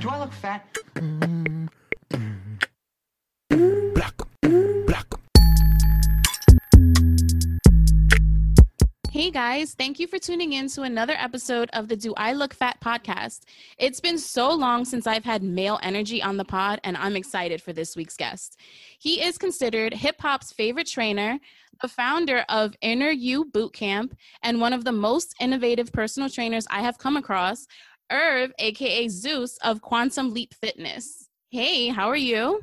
Do I look fat? Hey guys, thank you for tuning in to another episode of the Do I Look Fat podcast. It's been so long since I've had male energy on the pod, and I'm excited for this week's guest. He is considered hip hop's favorite trainer, the founder of Inner You Bootcamp, and one of the most innovative personal trainers I have come across, Irv, aka Zeus of Quantum Leap Fitness. Hey, how are you?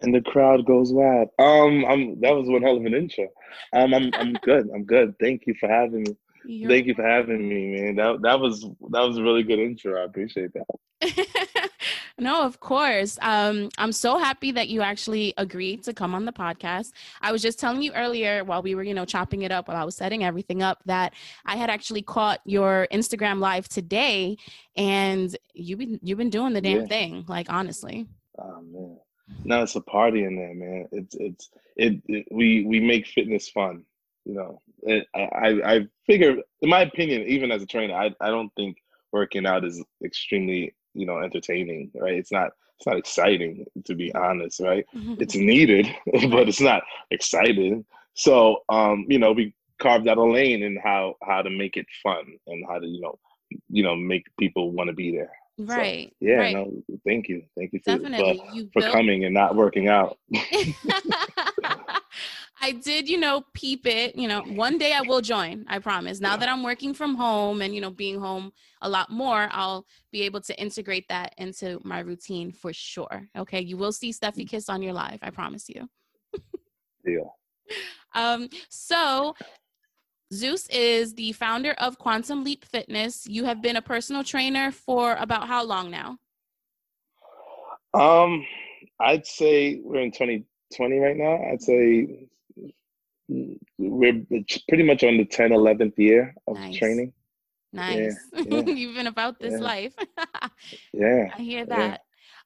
and the crowd goes wild. Um, I'm that was one hell of an intro. Um, I'm I'm good. I'm good. Thank you for having me. You're Thank you for having me, man. That that was that was a really good intro. I appreciate that. no, of course. Um, I'm so happy that you actually agreed to come on the podcast. I was just telling you earlier while we were, you know, chopping it up while I was setting everything up that I had actually caught your Instagram live today, and you've been you've been doing the damn yeah. thing. Like honestly. Oh man. No, it's a party in there, man. It's it's it, it we we make fitness fun. You know, it, I I figure, in my opinion, even as a trainer, I I don't think working out is extremely you know entertaining, right? It's not it's not exciting to be honest, right? it's needed, but it's not exciting. So um, you know, we carved out a lane in how how to make it fun and how to you know you know make people want to be there. Right. So, yeah. Right. No. Thank you. Thank you for, Definitely. For, you for built... coming and not working out. I did, you know, peep it. You know, one day I will join. I promise. Now that I'm working from home and you know being home a lot more, I'll be able to integrate that into my routine for sure. Okay, you will see Stephy mm. Kiss on your live. I promise you. Deal. Um. So Zeus is the founder of Quantum Leap Fitness. You have been a personal trainer for about how long now? Um, I'd say we're in 2020 right now. I'd say we're pretty much on the 10, 11th year of nice. training. Nice. Yeah, yeah. You've been about this yeah. life. yeah. I hear that.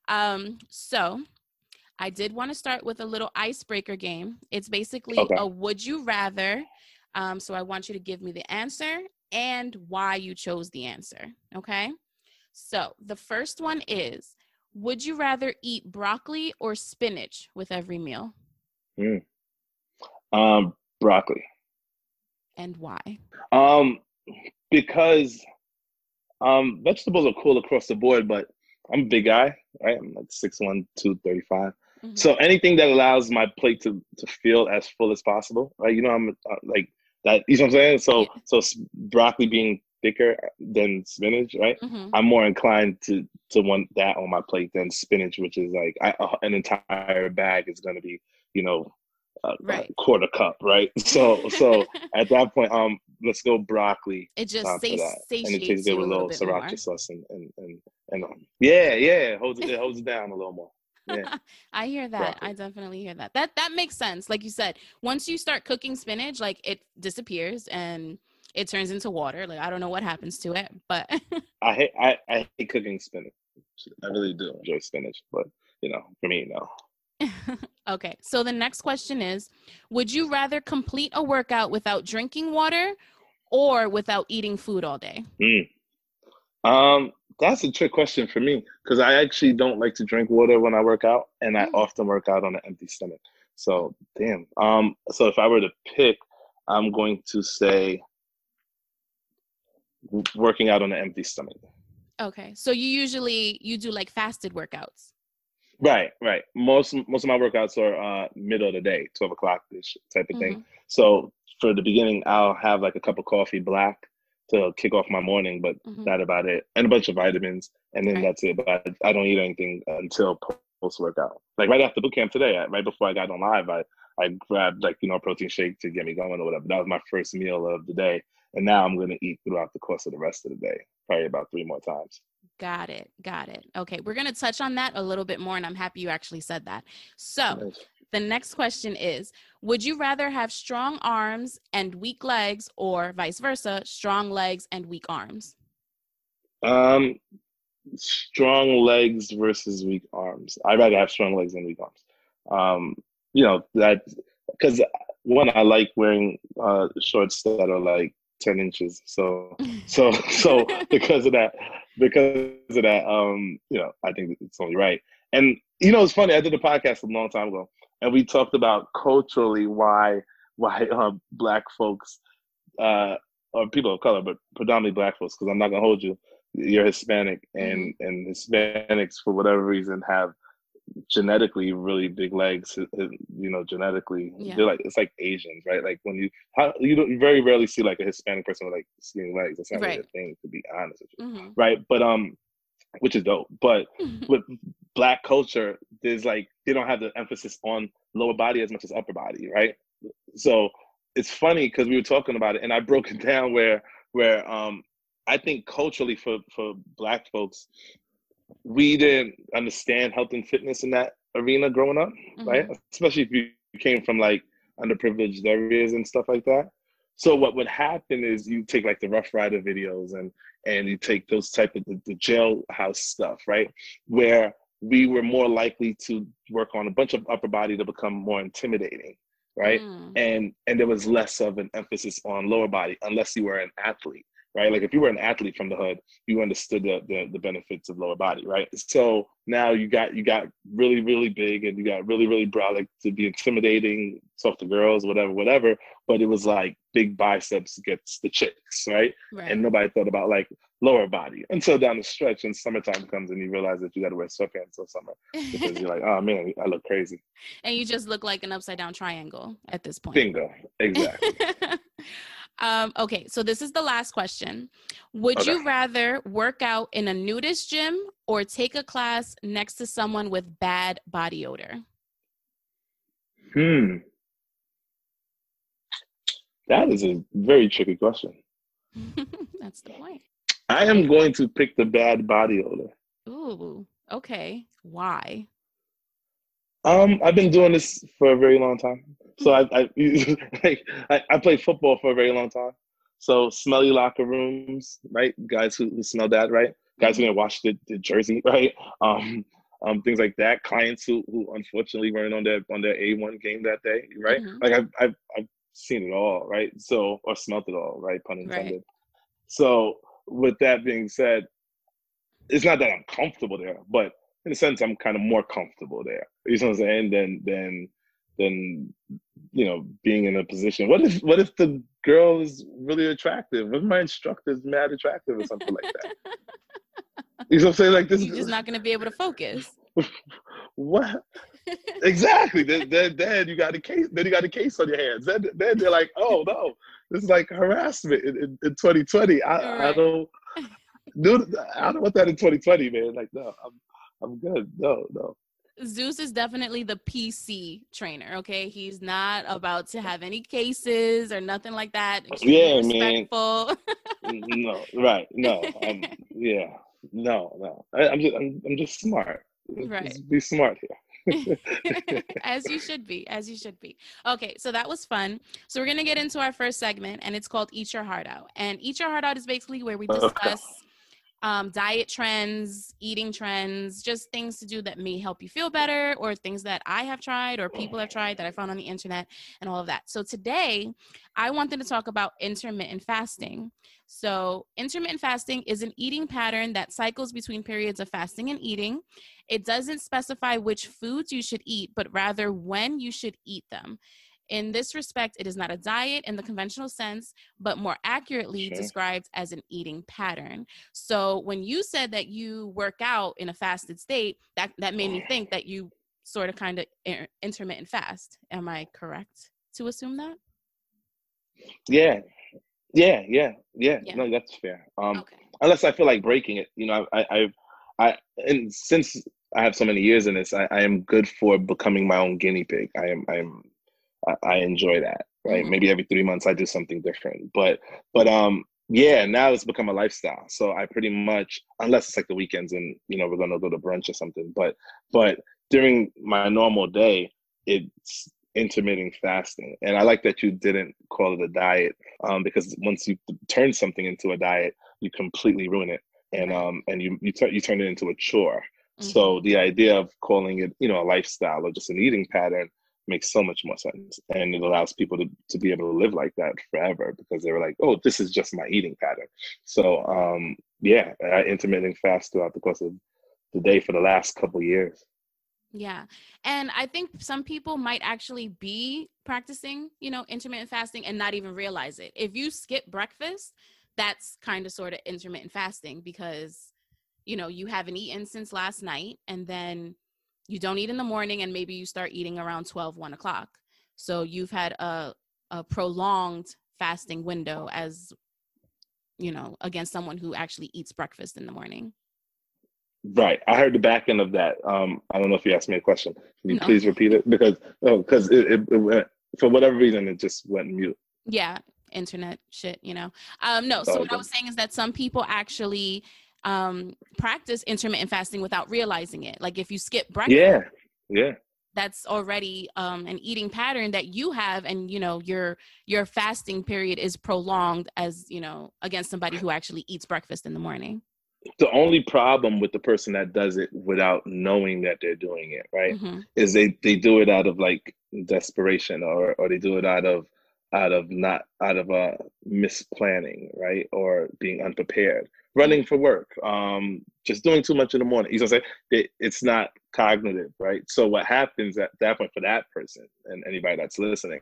Um, so I did want to start with a little icebreaker game. It's basically okay. a would you rather um, so I want you to give me the answer and why you chose the answer. Okay. So the first one is Would you rather eat broccoli or spinach with every meal? Mm. Um, broccoli. And why? Um, because um, vegetables are cool across the board, but I'm a big guy, right? I'm like 6'1, 235. Mm-hmm. So anything that allows my plate to, to feel as full as possible, right? You know, I'm uh, like that you know what I'm saying? So so broccoli being thicker than spinach, right? Mm-hmm. I'm more inclined to to want that on my plate than spinach, which is like I, uh, an entire bag is going to be, you know, a, right. quarter cup, right? So so at that point, um, let's go broccoli. It just um, satiates and it tastes good with a little, little sriracha sauce and and and, and um, yeah, yeah, it holds it, it holds it down a little more. Yeah. I hear that. I definitely hear that. That that makes sense. Like you said, once you start cooking spinach, like it disappears and it turns into water. Like I don't know what happens to it, but I hate I, I hate cooking spinach. I really do enjoy spinach, but you know, for me, no. Okay. So the next question is Would you rather complete a workout without drinking water or without eating food all day? Mm. Um, that's a trick question for me because I actually don't like to drink water when I work out, and I mm. often work out on an empty stomach. So damn. Um, so if I were to pick, I'm going to say working out on an empty stomach. Okay, so you usually you do like fasted workouts. Right, right. Most most of my workouts are uh, middle of the day, twelve o'clock ish type of mm-hmm. thing. So for the beginning, I'll have like a cup of coffee black, to kick off my morning, but mm-hmm. that about it. And a bunch of vitamins, and then right. that's it. But I, I, don't eat anything until post workout. Like right after boot camp today, right before I got on live, I I grabbed like you know a protein shake to get me going or whatever. That was my first meal of the day, and now I'm gonna eat throughout the course of the rest of the day, probably about three more times. Got it. Got it. Okay, we're gonna touch on that a little bit more, and I'm happy you actually said that. So. Nice the next question is Would you rather have strong arms and weak legs, or vice versa, strong legs and weak arms? Um, strong legs versus weak arms. I'd rather have strong legs than weak arms. Um, you know, that because one, I like wearing uh, shorts that are like 10 inches. So, so, so because of that, because of that, um, you know, I think it's only right. And you know, it's funny. I did a podcast a long time ago, and we talked about culturally why why uh, black folks uh, or people of color, but predominantly black folks, because I'm not gonna hold you. You're Hispanic, and mm-hmm. and Hispanics for whatever reason have genetically really big legs. Uh, uh, you know, genetically, yeah. they're like it's like Asians, right? Like when you how you don't you very rarely see like a Hispanic person with like skinny legs. That's not right. really a thing, to be honest with you, mm-hmm. right? But um, which is dope. But with black culture, there's like they don't have the emphasis on lower body as much as upper body, right? So it's funny because we were talking about it, and I broke it down where where um I think culturally for for black folks, we didn't understand health and fitness in that arena growing up, mm-hmm. right? Especially if you came from like underprivileged areas and stuff like that. So what would happen is you take like the Rough Rider videos and and you take those type of the, the jailhouse stuff, right? Where we were more likely to work on a bunch of upper body to become more intimidating, right? Mm. And and there was less of an emphasis on lower body unless you were an athlete right? Like if you were an athlete from the hood, you understood the, the, the benefits of lower body, right? So now you got you got really really big and you got really really brolic to be intimidating, talk to girls, whatever, whatever. But it was like big biceps gets the chicks, right? right? And nobody thought about like lower body until down the stretch and summertime comes and you realize that you got to wear sweatpants all summer because you're like, oh man, I look crazy. And you just look like an upside down triangle at this point. Bingo, exactly. Um, okay, so this is the last question. Would okay. you rather work out in a nudist gym or take a class next to someone with bad body odor? Hmm. That is a very tricky question. That's the point. I am going to pick the bad body odor. Ooh, okay. Why? Um, I've been doing this for a very long time. So I, I like I, I played football for a very long time. So smelly locker rooms, right? Guys who, who smell that, right? Guys who didn't wash the, the jersey, right? Um, um, things like that. Clients who, who unfortunately weren't on their on their A one game that day, right? Mm-hmm. Like I've, I've I've seen it all, right? So or smelt it all, right? Pun intended. Right. So with that being said, it's not that I'm comfortable there, but in a sense, I'm kind of more comfortable there. You know what I'm saying? Than than than you know being in a position. What if what if the girl is really attractive? What if my instructor is mad attractive or something like that? You know what I'm saying? Like this, you're just not going to be able to focus. what? exactly. Then, then, then you got a case. Then you got a case on your hands. Then, then they're like, oh no, this is like harassment in, in, in 2020. I, right. I don't. Dude, I don't want that in 2020, man. Like, no, I'm, I'm good. No, no. Zeus is definitely the PC trainer. Okay, he's not about to have any cases or nothing like that. yeah, respectful. man. no, right? No, um, yeah, no, no. I, am just, I'm, I'm just smart. Right. Just be smart here. as you should be, as you should be. Okay, so that was fun. So we're gonna get into our first segment, and it's called "Eat Your Heart Out." And "Eat Your Heart Out" is basically where we discuss. Um, diet trends, eating trends, just things to do that may help you feel better, or things that I have tried or people have tried that I found on the internet, and all of that. So today, I wanted to talk about intermittent fasting. So, intermittent fasting is an eating pattern that cycles between periods of fasting and eating. It doesn't specify which foods you should eat, but rather when you should eat them. In this respect, it is not a diet in the conventional sense, but more accurately sure. described as an eating pattern. So when you said that you work out in a fasted state, that, that made me think that you sort of kind of intermittent fast. Am I correct to assume that? Yeah. Yeah, yeah, yeah. yeah. No, that's fair. Um, okay. Unless I feel like breaking it, you know, I, I, I, and since I have so many years in this, I, I am good for becoming my own guinea pig. I am, I am I, I enjoy that. Right. Mm-hmm. Maybe every three months I do something different. But but um yeah, now it's become a lifestyle. So I pretty much unless it's like the weekends and you know we're gonna go to brunch or something. But but during my normal day, it's intermittent fasting. And I like that you didn't call it a diet um, because once you turn something into a diet, you completely ruin it, and um, and you you, turn you turn it into a chore. Mm-hmm. So the idea of calling it you know a lifestyle or just an eating pattern makes so much more sense and it allows people to, to be able to live like that forever because they were like oh this is just my eating pattern so um yeah i intermittent fast throughout the course of the day for the last couple years yeah. And I think some people might actually be practicing, you know, intermittent fasting and not even realize it. If you skip breakfast, that's kind of sort of intermittent fasting because, you know, you haven't eaten since last night and then you don't eat in the morning and maybe you start eating around 12 1 o'clock. So you've had a, a prolonged fasting window as you know against someone who actually eats breakfast in the morning. Right. I heard the back end of that. Um i don't know if you asked me a question. Can you no. please repeat it? Because oh because it, it, it went for whatever reason it just went mute. Yeah. Internet shit you know. Um no. So what i was saying is that some people actually um, practice intermittent fasting without realizing it. Like if you skip breakfast, yeah, yeah, that's already um, an eating pattern that you have, and you know your your fasting period is prolonged as you know against somebody who actually eats breakfast in the morning. The only problem with the person that does it without knowing that they're doing it, right, mm-hmm. is they they do it out of like desperation or or they do it out of out of not out of a uh, misplanning, right, or being unprepared running for work, um, just doing too much in the morning. You know what I'm saying? It, it's not cognitive, right? So what happens at that point for that person and anybody that's listening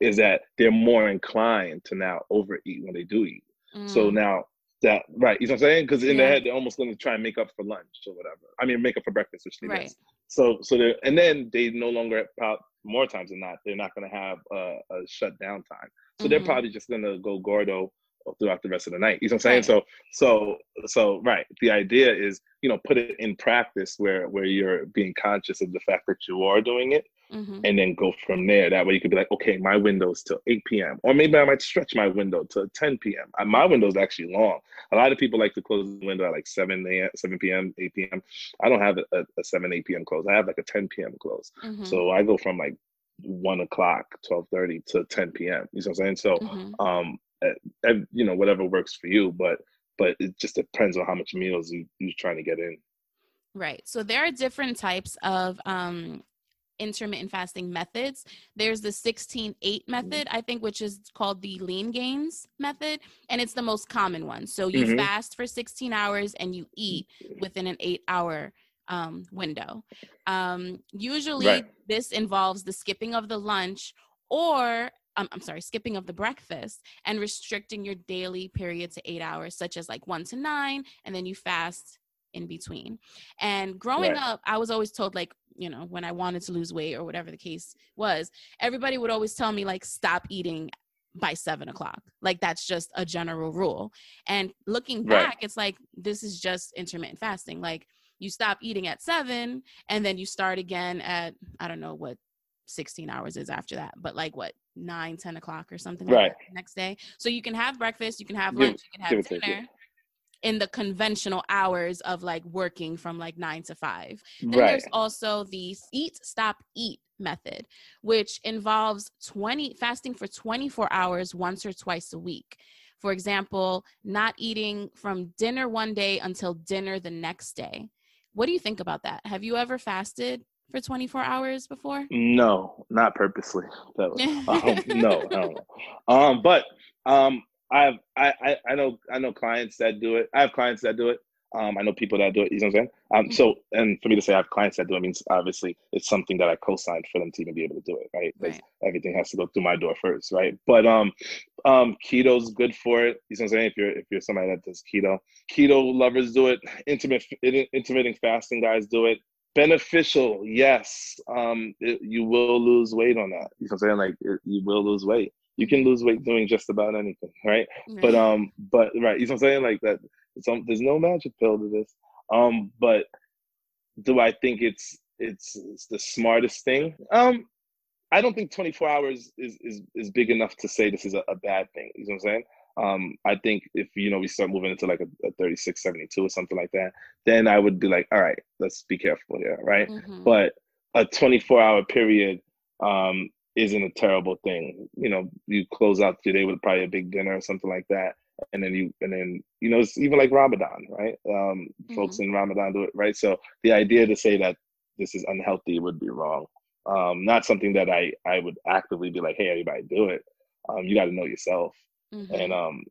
is that they're more inclined to now overeat when they do eat. Mm. So now that right, you know what I'm saying? Because in yeah. their head they're almost going to try and make up for lunch or whatever. I mean, make up for breakfast, which they right. So so they and then they no longer more times than not they're not going to have a, a shutdown time. So mm-hmm. they're probably just going to go gordo throughout the rest of the night. You know what I'm saying? Right. So so so right. The idea is, you know, put it in practice where where you're being conscious of the fact that you are doing it mm-hmm. and then go from there. That way you could be like, okay, my window's till 8 p.m. Or maybe I might stretch my window to 10 p.m. Uh, my window's actually long. A lot of people like to close the window at like 7 a.m., 7 p.m., 8 p.m. I don't have a, a 7, 8 p.m. close. I have like a 10 p.m. close. Mm-hmm. So I go from like one o'clock, twelve thirty to ten p.m. You know what I'm saying? So, mm-hmm. um, and you know whatever works for you but but it just depends on how much meals you, you're trying to get in right so there are different types of um intermittent fasting methods there's the 16 8 mm-hmm. method i think which is called the Leangains method and it's the most common one so you mm-hmm. fast for 16 hours and you eat within an 8 hour um, window um, usually right. this involves the skipping of the lunch or um, I'm sorry, skipping of the breakfast and restricting your daily period to eight hours, such as like one to nine, and then you fast in between. And growing right. up, I was always told, like, you know, when I wanted to lose weight or whatever the case was, everybody would always tell me, like, stop eating by seven o'clock. Like, that's just a general rule. And looking back, right. it's like, this is just intermittent fasting. Like, you stop eating at seven and then you start again at, I don't know what 16 hours is after that, but like what, nine, 10 o'clock or something like right. next day. So you can have breakfast, you can have lunch, you can have dinner in the conventional hours of like working from like nine to five. Then right. there's also the eat, stop, eat method, which involves 20 fasting for 24 hours once or twice a week. For example, not eating from dinner one day until dinner the next day. What do you think about that? Have you ever fasted for 24 hours before? No, not purposely. That was, um, no, no. Um, but um, I've I, I know I know clients that do it. I have clients that do it. Um, I know people that do it. You know what I'm saying? Um, mm-hmm. so and for me to say I have clients that do it means obviously it's something that I co-signed for them to even be able to do it, right? right. Everything has to go through my door first, right? But um, um, keto's good for it. You know what I'm saying? If you're if you're somebody that does keto, keto lovers do it. Intermittent intermittent fasting guys do it beneficial yes. Um it, you will lose weight on that. You know what i'm saying? Like it, you will lose weight. You can lose weight doing just about anything right, right. but um but right you know what i'm saying? Like that um, there's no magic pill to this. Um but do i think it's it's, it's the smartest thing? Um i don't think 24 hours is is, is big enough to say this is a, a bad thing. You know what i'm saying um, I think if you know we start moving into like a, a 36, 72 or something like that, then I would be like, all right, let's be careful here, right? Mm-hmm. But a 24 hour period um, isn't a terrible thing. You know, you close out your day with probably a big dinner or something like that, and then you and then you know it's even like Ramadan, right? Um, mm-hmm. Folks in Ramadan do it, right? So the idea to say that this is unhealthy would be wrong. Um, not something that I I would actively be like, hey, everybody do it. Um, you got to know yourself, mm-hmm. and um,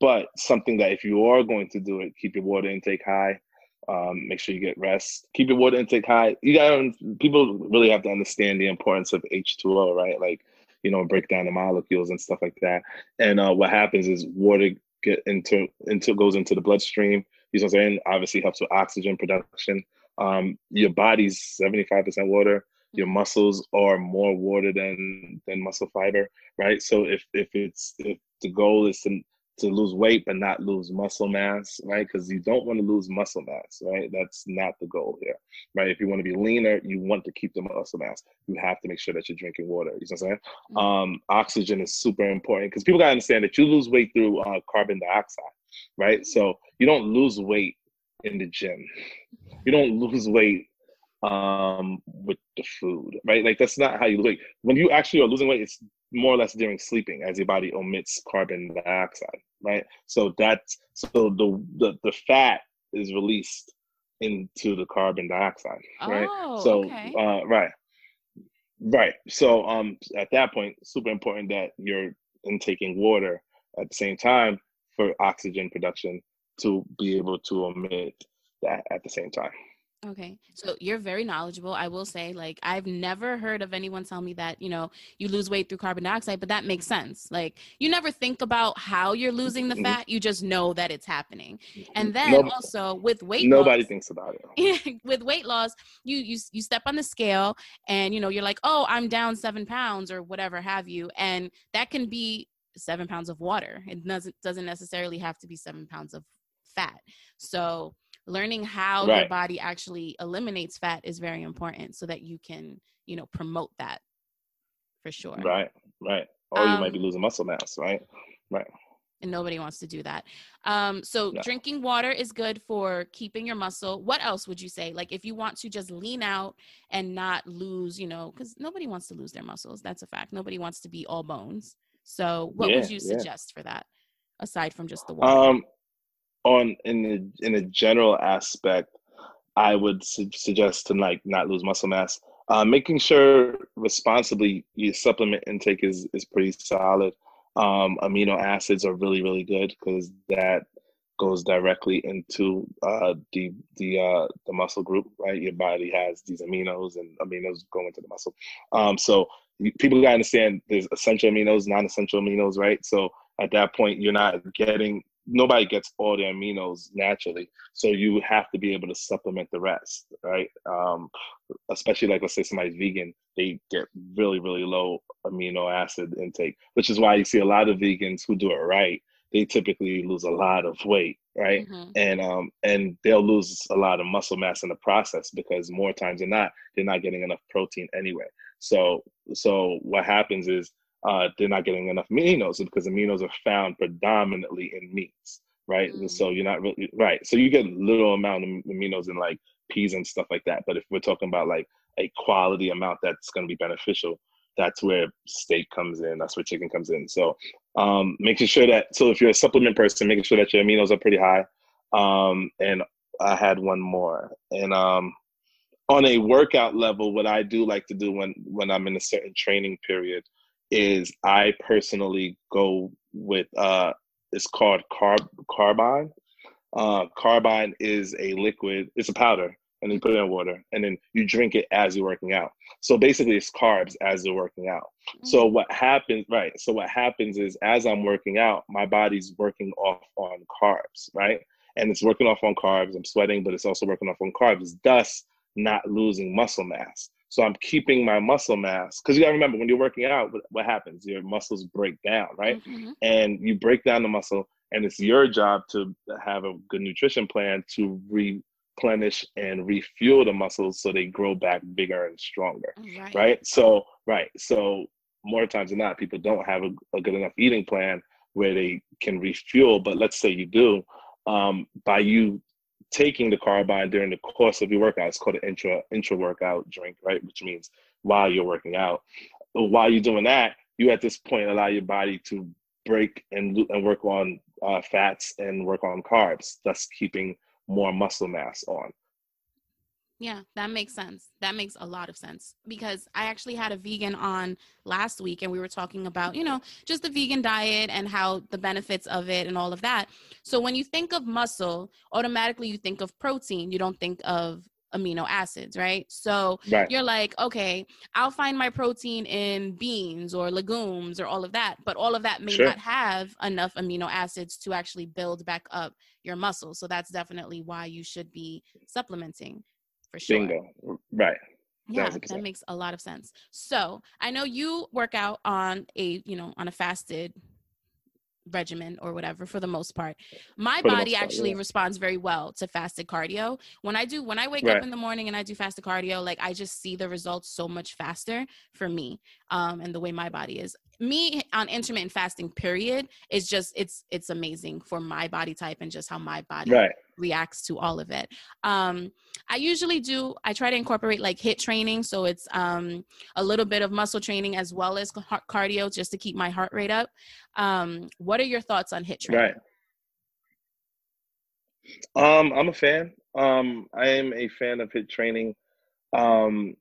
but something that if you are going to do it, keep your water intake high. Um, make sure you get rest. Keep your water intake high. You got people really have to understand the importance of H2O, right? Like, you know, break down the molecules and stuff like that. And uh, what happens is water get into into goes into the bloodstream. You know what I'm saying? Obviously helps with oxygen production. Um, your body's 75% water. Your muscles are more water than than muscle fiber, right? So if if it's if the goal is to to lose weight but not lose muscle mass, right? Because you don't want to lose muscle mass, right? That's not the goal here, right? If you want to be leaner, you want to keep the muscle mass. You have to make sure that you're drinking water. You know what I'm saying? Mm-hmm. Um, oxygen is super important because people gotta understand that you lose weight through uh, carbon dioxide, right? So you don't lose weight in the gym. You don't lose weight um, with the food, right? Like that's not how you lose weight. When you actually are losing weight, it's more or less during sleeping as your body omits carbon dioxide, right? So that's so the the, the fat is released into the carbon dioxide, right? Oh, so okay. uh, right, right. So um, at that point, super important that you're intaking water at the same time for oxygen production to be able to omit that at the same time. Okay. So you're very knowledgeable. I will say, like, I've never heard of anyone tell me that, you know, you lose weight through carbon dioxide, but that makes sense. Like, you never think about how you're losing the mm-hmm. fat, you just know that it's happening. And then nobody, also with weight nobody loss, thinks about it. with weight loss, you, you you step on the scale and you know, you're like, oh, I'm down seven pounds or whatever have you. And that can be seven pounds of water. It doesn't doesn't necessarily have to be seven pounds of fat. So learning how right. your body actually eliminates fat is very important so that you can you know promote that for sure. Right right. Or um, you might be um losing muscle mass right? Right. And nobody wants to do that. Um so drinking water is good for keeping your muscle. What else would you say? Like if you want to just lean out and not lose you know because nobody wants to lose their muscles that's a fact. Nobody wants to be all bones. So what yeah, would you suggest yeah. for that aside from just the water? Um on in in a general aspect, I would su- suggest to like not lose muscle mass. Uh, making sure responsibly your supplement intake is is pretty solid. Um, amino acids are really really good because that goes directly into uh, the the uh, the muscle group. Right, your body has these aminos, and aminos go into the muscle. Um, so people gotta understand there's essential aminos, non-essential aminos. Right, so at that point you're not getting nobody gets all the aminos naturally so you have to be able to supplement the rest right? Um, especially like let's say somebody's vegan they get really really low amino acid intake which is why you see a lot of vegans who do it right they typically lose a lot of weight right? Mm-hmm. and um and they'll lose a lot of muscle mass in the process because more times than not they're not getting enough protein anyway. So so what happens is uh, they're not getting enough aminos because aminos are found predominantly in meats, right? Mm. And so you're not really right. So you get little amount of aminos in like peas and stuff like that. But if we're talking about like a quality amount that's going to be beneficial, that's where steak comes in. That's where chicken comes in. So um, making sure that so if you're a supplement person, making sure that your aminos are pretty high. Um, and I had one more, and um, on a workout level, what I do like to do when when I'm in a certain training period is I personally go with uh, it's called carb carbine. Uh, carbine is a liquid. It's a powder, and you put it in water, and then you drink it as you're working out. So basically, it's carbs as you're working out. Mm-hmm. So what happens, right? So what happens is as I'm working out, my body's working off on carbs, right? And it's working off on carbs. I'm sweating, but it's also working off on carbs. Thus, not losing muscle mass. So I'm keeping my muscle mass because you gotta remember when you're working out, what happens? Your muscles break down, right? Mm-hmm. And you break down the muscle, and it's your job to have a good nutrition plan to replenish and refuel the muscles so they grow back bigger and stronger, right? right? So right, so more times than not, people don't have a, a good enough eating plan where they can refuel. But let's say you do, um, by you taking the carbine during the course of your workout. It's called an intra intra workout drink, right? Which means while you're working out. While you're doing that, you at this point allow your body to break and and work on uh, fats and work on carbs, thus keeping more muscle mass on. Yeah, that makes sense. That makes a lot of sense because I actually had a vegan on last week and we were talking about, you know, just the vegan diet and how the benefits of it and all of that. So when you think of muscle, automatically you think of protein. You don't think of amino acids, right? So right. you're like, okay, I'll find my protein in beans or legumes or all of that, but all of that may sure. not have enough amino acids to actually build back up your muscle. So that's definitely why you should be supplementing for sure. Bingo. Right. Yeah, 100%. that makes a lot of sense. So I know you work out on a, you know, on a fasted regimen or whatever for the most part. My for body part, actually yeah. responds very well to fasted cardio. When I do when I wake right. up in the morning and I do fasted cardio, like I just see the results so much faster for me. Um and the way my body is. Me on intermittent fasting period is just it's it's amazing for my body type and just how my body right reacts to all of it. Um, I usually do, I try to incorporate like HIIT training. So it's um, a little bit of muscle training as well as cardio just to keep my heart rate up. Um, what are your thoughts on HIIT training? Right. Um, I'm a fan. Um, I am a fan of HIIT training. Um,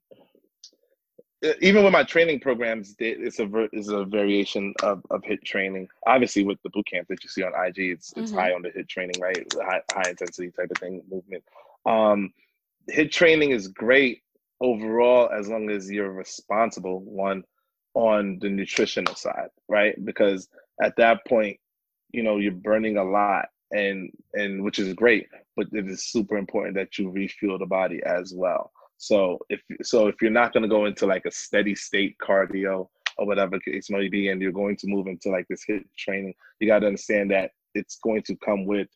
even with my training programs, it's a it's a variation of, of HIIT training. Obviously, with the boot camp that you see on IG, it's it's mm-hmm. high on the HIIT training, right? High, high intensity type of thing, movement. Um, HIIT training is great overall as long as you're responsible one on the nutritional side, right? Because at that point, you know, you're burning a lot, and and which is great, but it is super important that you refuel the body as well. So if so, if you're not going to go into like a steady state cardio or whatever case may be, and you're going to move into like this HIIT training, you got to understand that it's going to come with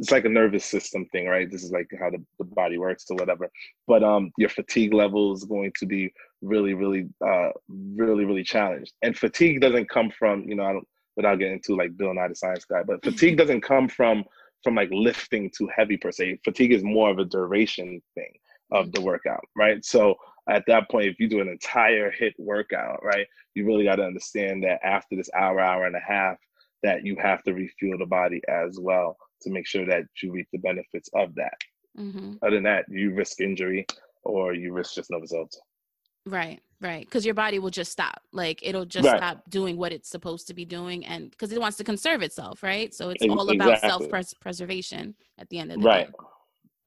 it's like a nervous system thing, right? This is like how the, the body works or whatever. But um your fatigue level is going to be really, really, uh really, really challenged. And fatigue doesn't come from, you know, I don't without getting into like Bill Nye the Science Guy, but fatigue doesn't come from from like lifting too heavy per se. Fatigue is more of a duration thing of the workout, right? So at that point, if you do an entire HIIT workout, right, you really got to understand that after this hour, hour and a half, that you have to refuel the body as well to make sure that you reap the benefits of that. Mm-hmm. Other than that, you risk injury or you risk just no results. Right, right. Because your body will just stop. Like it'll just right. stop doing what it's supposed to be doing, and because it wants to conserve itself, right? So it's all about self preservation at the end of the right. day. Right.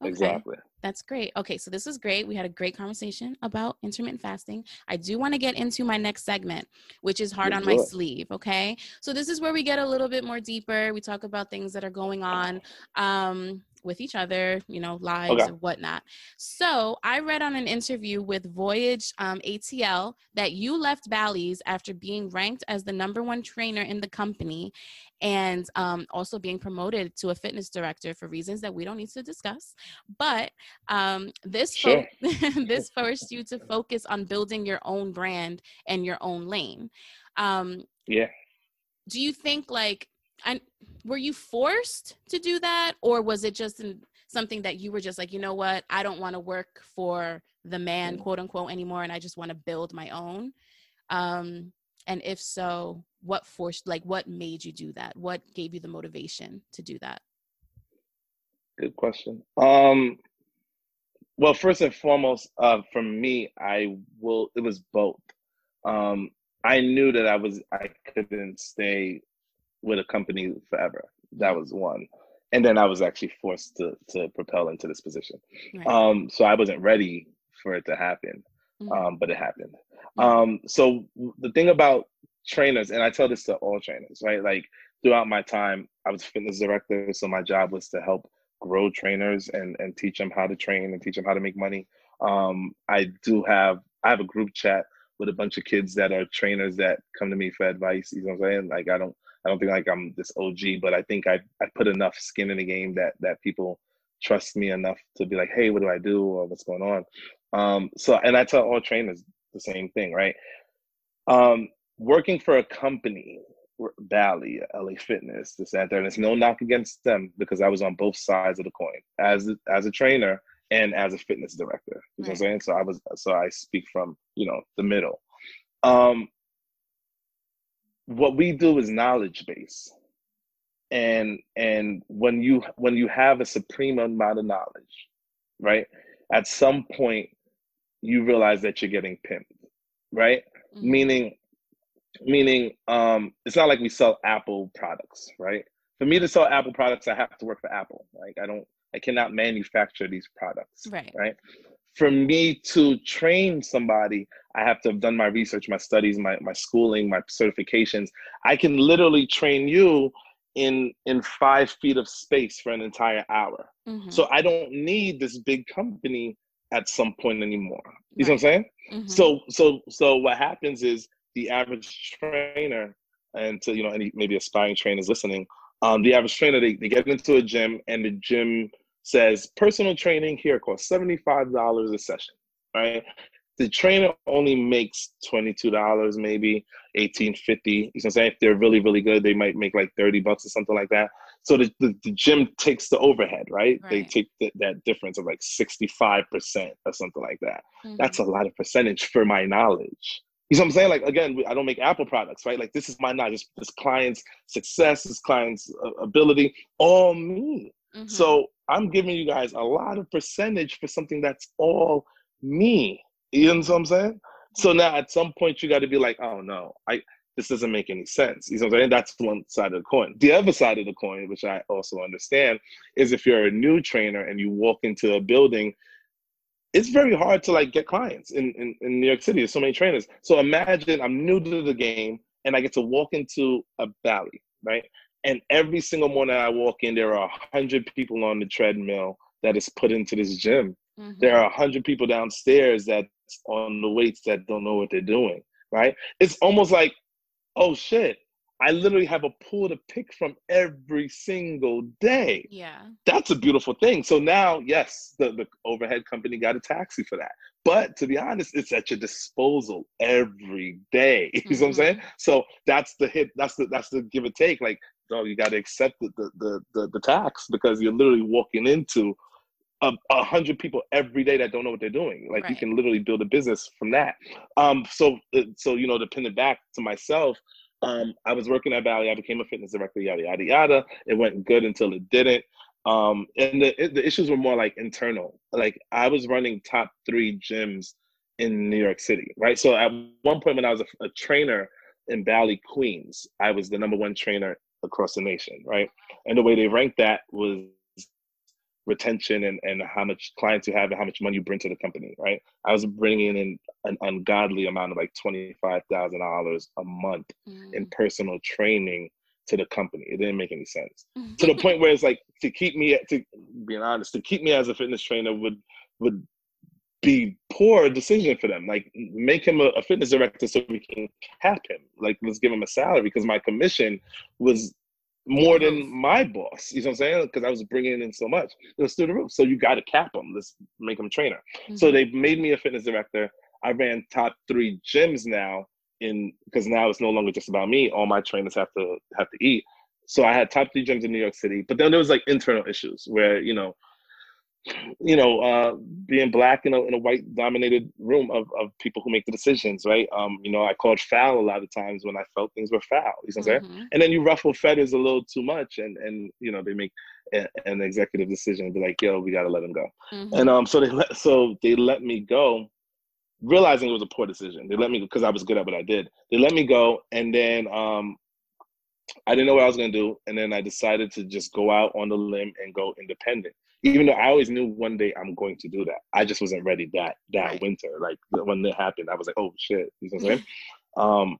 Okay. Exactly. That's great. Okay, so this is great. We had a great conversation about intermittent fasting. I do want to get into my next segment, which is heart on my sleeve. Okay, so this is where we get a little bit more deeper. We talk about things that are going on um, with each other, you know, lives okay. and whatnot. So I read on an interview with Voyage um, ATL that you left Bally's after being ranked as the number one trainer in the company and um, also being promoted to a fitness director for reasons that we don't need to discuss. But um, this sure. fo- this forced you to focus on building your own brand and your own lane. Um, yeah. Do you think like and were you forced to do that? Or was it just something that you were just like you know what? I don't want to work for the man mm. quote unquote anymore and i just want to build my own? Um and if so what forced like what made you do that? What gave you the motivation to do that? Good question. Um well first and foremost uh for me i will it was both. Um i knew that i was i couldn't stay with a company forever. That was one. And then I was actually forced to to propel into this position. Right. Um, so I wasn't ready for it to happen, mm-hmm. um, but it happened. Mm-hmm. Um, so the thing about trainers, and I tell this to all trainers, right? Like throughout my time, I was fitness director, so my job was to help grow trainers and and teach them how to train and teach them how to make money. Um, I do have I have a group chat with a bunch of kids that are trainers that come to me for advice. You know what I'm saying? Like I don't I don't think like I'm this OG, but I think I I put enough skin in the game that that people trust me enough to be like, hey, what do I do or what's going on? Um, so and I tell all trainers the same thing, right? Um, working for a company, Bally, LA Fitness, this and that, and it's no knock against them because I was on both sides of the coin as as a trainer and as a fitness director. You know what I'm saying? So I was so I speak from you know the middle. Um, what we do is knowledge base and and when you when you have a supreme amount of knowledge right at some point you realize that you're getting pimped, right? Mm-hmm. Meaning, meaning, um, it's not like we sell Apple products, right? For me to sell Apple products, I have to work for Apple. Like I don't, I cannot manufacture these products, right? Right. For me to train somebody, I have to have done my research, my studies, my my schooling, my certifications. I can literally train you in in five feet of space for an entire hour. Mm-hmm. So I don't need this big company at some point anymore. You right. know what I'm saying? Mm-hmm. So so so what happens is the average trainer and to you know any maybe aspiring trainers listening, um, the average trainer they, they get into a gym and the gym says personal training here costs $75 a session, right? The trainer only makes $22 maybe, 1850 You know what I'm saying? If they're really, really good, they might make like 30 bucks or something like that. So the, the, the gym takes the overhead, right? right. They take the, that difference of like 65% or something like that. Mm-hmm. That's a lot of percentage for my knowledge. You know what I'm saying? Like again, I don't make Apple products, right? Like this is my knowledge, this client's success, this client's uh, ability, all me. Mm-hmm. So I'm giving you guys a lot of percentage for something that's all me. You know what I'm saying? So mm-hmm. now at some point you got to be like, oh no, I this doesn't make any sense. You know what I'm saying? That's one side of the coin. The other side of the coin, which I also understand, is if you're a new trainer and you walk into a building, it's very hard to like get clients in, in, in New York City. There's so many trainers. So imagine I'm new to the game and I get to walk into a Bally, right? And every single morning I walk in, there are a hundred people on the treadmill that is put into this gym. Mm-hmm. There are a hundred people downstairs that's on the weights that don't know what they're doing. Right? It's almost like, oh shit, I literally have a pool to pick from every single day. Yeah. That's a beautiful thing. So now, yes, the, the overhead company got a taxi for that. But to be honest, it's at your disposal every day. You mm-hmm. know what I'm saying? Mm-hmm. So that's the hit, that's the that's the give and take. Like, no, you gotta accept the the the, the tax because you're literally walking into a, a, hundred people every day that don't know what they're doing. Like right. you can literally build a business from that. Um, so, uh, so you know, to pin it back to myself, um, I was working at Bally. I became a fitness director. Yada yada yada. It went good until it didn't. Um, and the the issues were more like internal. Like I was running top three gyms in New York City, right? So at one point when I was a, a trainer in Bally, Queens, I was the number one trainer across the nation, right? And the way they ranked that was retention and, and how much clients you have and how much money you bring to the company, right? I was bringing in an ungodly amount of like $25,000 a month mm. in personal training to the company. It didn't make any sense to the point where it's like to keep me, to being honest, to keep me as a fitness trainer would, would be poor decision for them. Like make him a, a, fitness director so we can cap him. Like let's give him a salary because my commission was more than my boss. You know what I'm saying? Because I was bringing in so much. It was through the roof. So you got to cap them. Let's make him a trainer. Mm-hmm. So they made me a fitness director. I ran top three gyms now in because now it's no longer just about me. All my trainers have to have to eat. So I had top three gyms in New York City. But then there was like internal issues where you know you know, uh, being black in a, in a white dominated room of, of people who make the decisions, right? Um, you know, I called foul a lot of times when I felt things were foul. You know what I'm mm-hmm. saying? And then you ruffle feathers a little too much, and and you know they make a, an executive decision and be like, "Yo, we gotta let him go." Mm-hmm. And um, so they let so they let me go, realizing it was a poor decision. They let me because I was good at what I did. They let me go, and then um, I didn't know what I was gonna do, and then I decided to just go out on the limb and go independent even though I always knew one day I'm going to do that. I just wasn't ready that that right. winter. Like when it happened, I was like, oh shit. You know what I'm saying? um,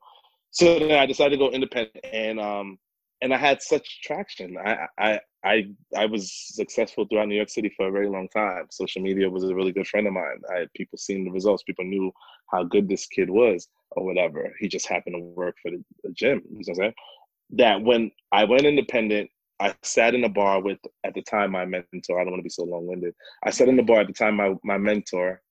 so then I decided to go independent and um and I had such traction. I I I I was successful throughout New York City for a very long time. Social media was a really good friend of mine. I had people seeing the results. People knew how good this kid was or whatever. He just happened to work for the, the gym. You know what I'm saying? That when I went independent I sat in a bar with at the time my mentor. I don't want to be so long winded. I sat in the bar at the time my my mentor,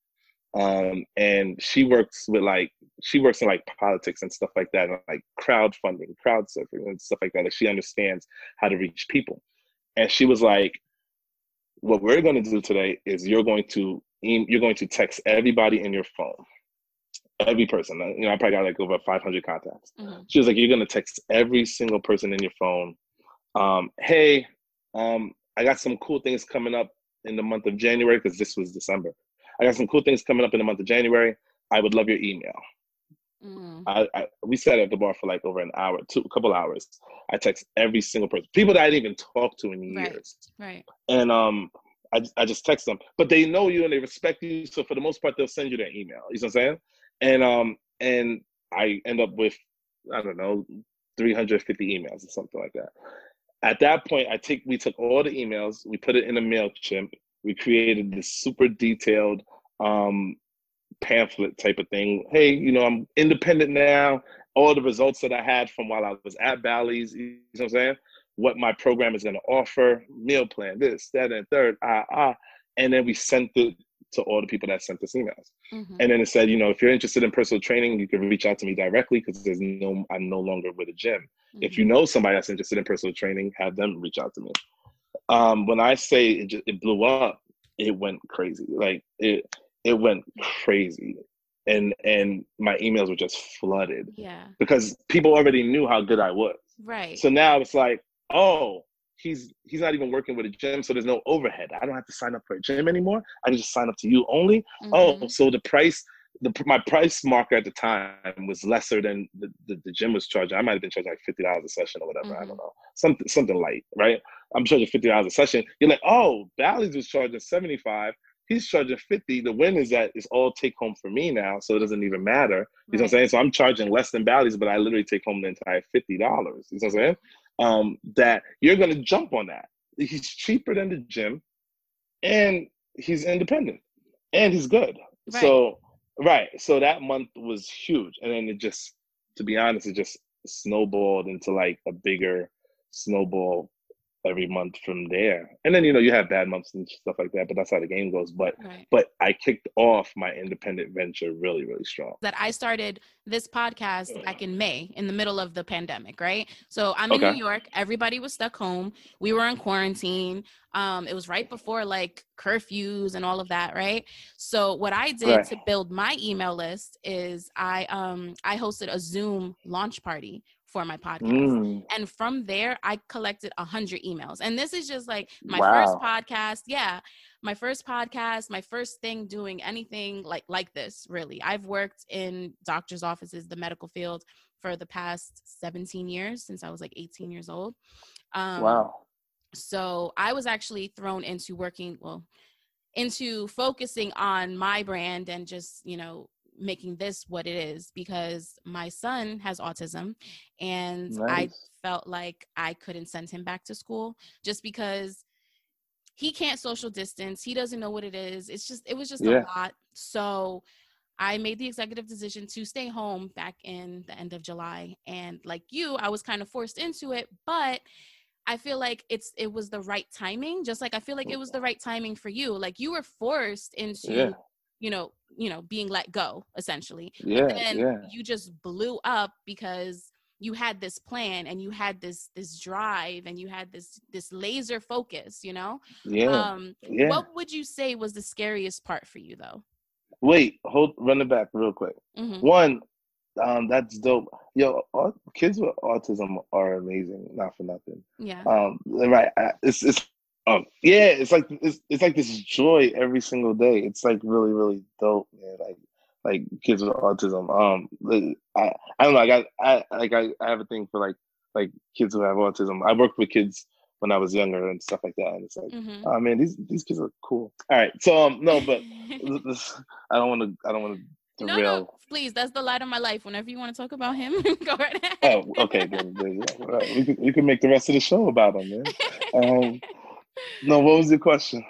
um, and she works with like she works in like politics and stuff like that, and like crowdfunding, crowd surfing, and stuff like that. Like she understands how to reach people, and she was like, "What we're going to do today is you're going to you're going to text everybody in your phone." every person. You know, I probably got like over 500 contacts. Mm-hmm. She was like, "You're gonna text every single person in your phone um, hey, um, I got some cool things coming up in the month of January because this was December. I got some cool things coming up in the month of January. I would love your email. Mm. I, I, we sat at the bar for like over an hour, two, a couple hours. I text every single person, people that I didn't even talk to in years. Right. right. And um, I, I just text them, but they know you and they respect you. So for the most part, they'll send you their email. You know what I'm saying? And um, and I end up with I don't know 350 emails or something like that. At that point, I take we took all the emails, we put it in a Mailchimp, we created this super detailed um, pamphlet type of thing. Hey, you know, I'm independent now. All the results that I had from while I was at Bally's, you know what I'm saying? What my program is going to offer, meal plan, this, that, and third, ah, ah. And then we sent it to all the people that sent us emails. Mm-hmm. And then it said, you know, if you're interested in personal training, you can reach out to me directly because there's no, I'm no longer with a gym. Mm-hmm. If you mm-hmm. know somebody that's interested in personal training, have them reach out to me. Um, when I say it, just, it blew up, it went crazy. Like it, it went crazy, and and my emails were just flooded. Yeah. Because people already knew how good I was. Right. So now it's like, oh, he's he's not even working with a gym, so there's no overhead. I don't have to sign up for a gym anymore. I can just sign up to you only. Mm-hmm. Oh, so the price, the my price marker at the time was lesser than the, the, the gym was charging. I might have been charging like fifty dollars a session or whatever. Mm-hmm. I don't know, something something light, right? I'm charging fifty dollars a session. You're like, oh, Bally's was charging seventy five. He's charging 50. The win is that it's all take home for me now, so it doesn't even matter. You right. know what I'm saying? So I'm charging less than Bally's, but I literally take home the entire $50. You know what I'm saying? Um, that you're going to jump on that. He's cheaper than the gym, and he's independent, and he's good. Right. So right, so that month was huge, and then it just, to be honest, it just snowballed into like a bigger snowball every month from there. And then you know you have bad months and stuff like that, but that's how the game goes. But right. but I kicked off my independent venture really really strong. That I started this podcast back in May in the middle of the pandemic, right? So I'm in okay. New York. Everybody was stuck home. We were in quarantine. Um, it was right before like curfews and all of that, right? So what I did right. to build my email list is I um I hosted a Zoom launch party for my podcast. Mm. And from there, I collected a hundred emails. And this is just like my wow. first podcast. Yeah. My first podcast, my first thing doing anything like like this, really. I've worked in doctors' offices, the medical field for the past 17 years since I was like 18 years old. Um, wow. So I was actually thrown into working, well, into focusing on my brand and just, you know, making this what it is because my son has autism and nice. I felt like I couldn't send him back to school just because he can't social distance. He doesn't know what it is. It's just, it was just yeah. a lot. So I made the executive decision to stay home back in the end of July. And like you, I was kind of forced into it, but I feel like it's it was the right timing. Just like I feel like it was the right timing for you. Like you were forced into yeah you know you know being let go essentially. Yeah, and yeah. you just blew up because you had this plan and you had this this drive and you had this this laser focus you know? Yeah, um yeah. what would you say was the scariest part for you though? Wait hold run it back real quick. Mm-hmm. one um that's dope. Yo kids with autism are amazing not for nothing. Yeah. Um right it's it's um, yeah, it's like it's, it's like this joy every single day. It's like really really dope, man. Like like kids with autism. Um, I I don't know. I got I like I, I have a thing for like like kids who have autism. I worked with kids when I was younger and stuff like that. And it's like, mm-hmm. oh man, these these kids are cool. All right, so um, no, but this, I don't want to. I don't want to. No, no, please. That's the light of my life. Whenever you want to talk about him, go right ahead. Oh, okay. Then, then yeah. right. we, can, we can make the rest of the show about him, man. Um, no, what was the question?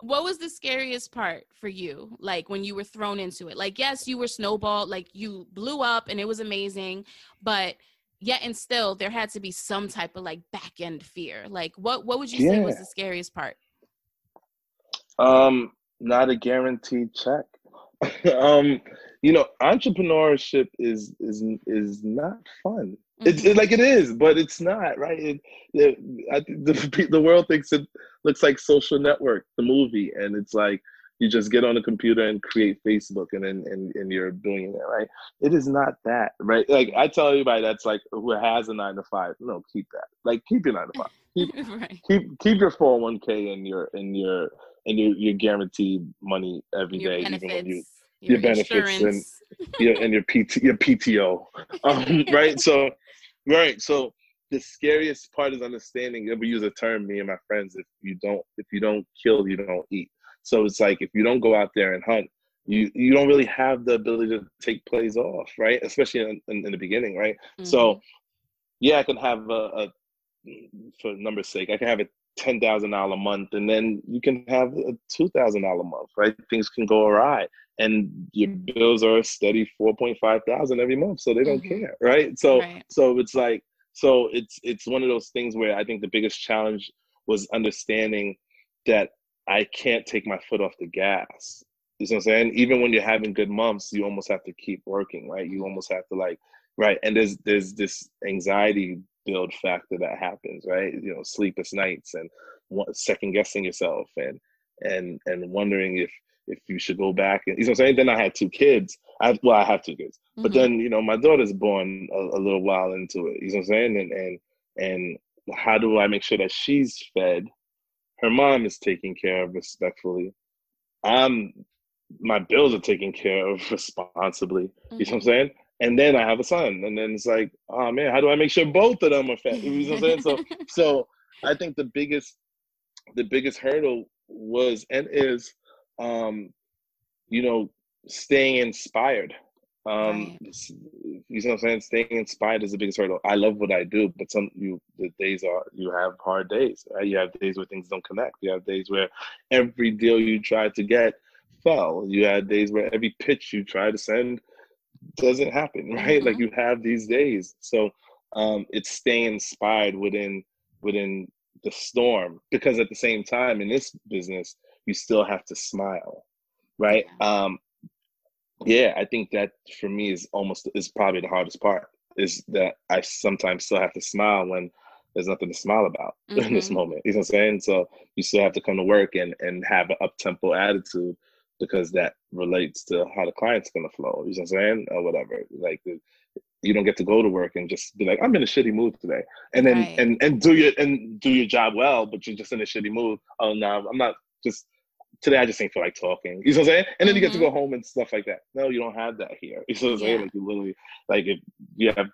What was the scariest part for you? Like when you were thrown into it? Like, yes, you were snowballed, like you blew up and it was amazing, but yet and still there had to be some type of like back end fear. Like what what would you yeah. say was the scariest part? Um, not a guaranteed check. um, you know, entrepreneurship is is is not fun. It's it, like it is, but it's not right. It, it, I, the the world thinks it looks like Social Network, the movie, and it's like you just get on a computer and create Facebook, and then and, and you're doing it right. It is not that right. Like I tell anybody that's like who has a nine to five, no, keep that. Like keep your nine to five. Keep right. keep keep your four hundred oh one k and your and your and you're, you're guaranteed money every Your day, benefits, even when you your, your benefits and- your and your PT your PTO, um, right? So, right. So the scariest part is understanding. We use a term, me and my friends. If you don't, if you don't kill, you don't eat. So it's like if you don't go out there and hunt, you you don't really have the ability to take plays off, right? Especially in, in, in the beginning, right? So Mhm. yeah, I can have a, a for numbers sake, I can have a ten thousand dollar month, and then you can have a two thousand dollar month, right? Things can go awry, and your bills are a steady four point five thousand every month, so they don't Mhm. care, right? So Right. so it's like so it's it's one of those things where I think the biggest challenge was understanding that I can't take my foot off the gas. You know what I'm saying? Even when you're having good months, you almost have to keep working, right? You almost have to like, right? And there's there's this anxiety build factor that happens, right? You know, sleepless nights and second guessing yourself and and and wondering if if you should go back. And you know what I'm saying? Then I had two kids. I well, I have two kids, but Mhm. then you know my daughter's born a, a little while into it. You know what I'm saying? And and and how do I make sure that she's fed? Her mom is taken care of respectfully. I'm my bills are taken care of responsibly. You know what I'm Mhm. saying? And then I have a son, and then it's like, oh man, how do I make sure both of them are fed? You know what I'm saying? So so I think the biggest the biggest hurdle was and is um you know staying inspired um Right. you know what i'm saying staying inspired is the biggest hurdle i love what i do but some you the days are you have hard days right? you have days where things don't connect you have days where every deal you try to get fell you had days where every pitch you try to send doesn't happen right? Like Mhm. you have these days. So um it's staying inspired within within the storm because at the same time in this business you still have to smile right? Um yeah i think that for me is almost is probably the hardest part is that i sometimes still have to smile when there's nothing to smile about in this Mhm. moment you know what i'm saying? So you still have to come to work and and have an up-tempo attitude because that relates to how the client's going to flow you know what i'm saying or whatever. Like you don't get to go to work and just be like i'm in a shitty mood today. And then Right. and and do your and do your job well but you're just in a shitty mood. Oh no i'm not just today i just ain't feel like talking. You know what i'm saying? And then you get to go home and stuff like that. No you don't have that here. You know what i'm saying? Yeah. like you literally like if you have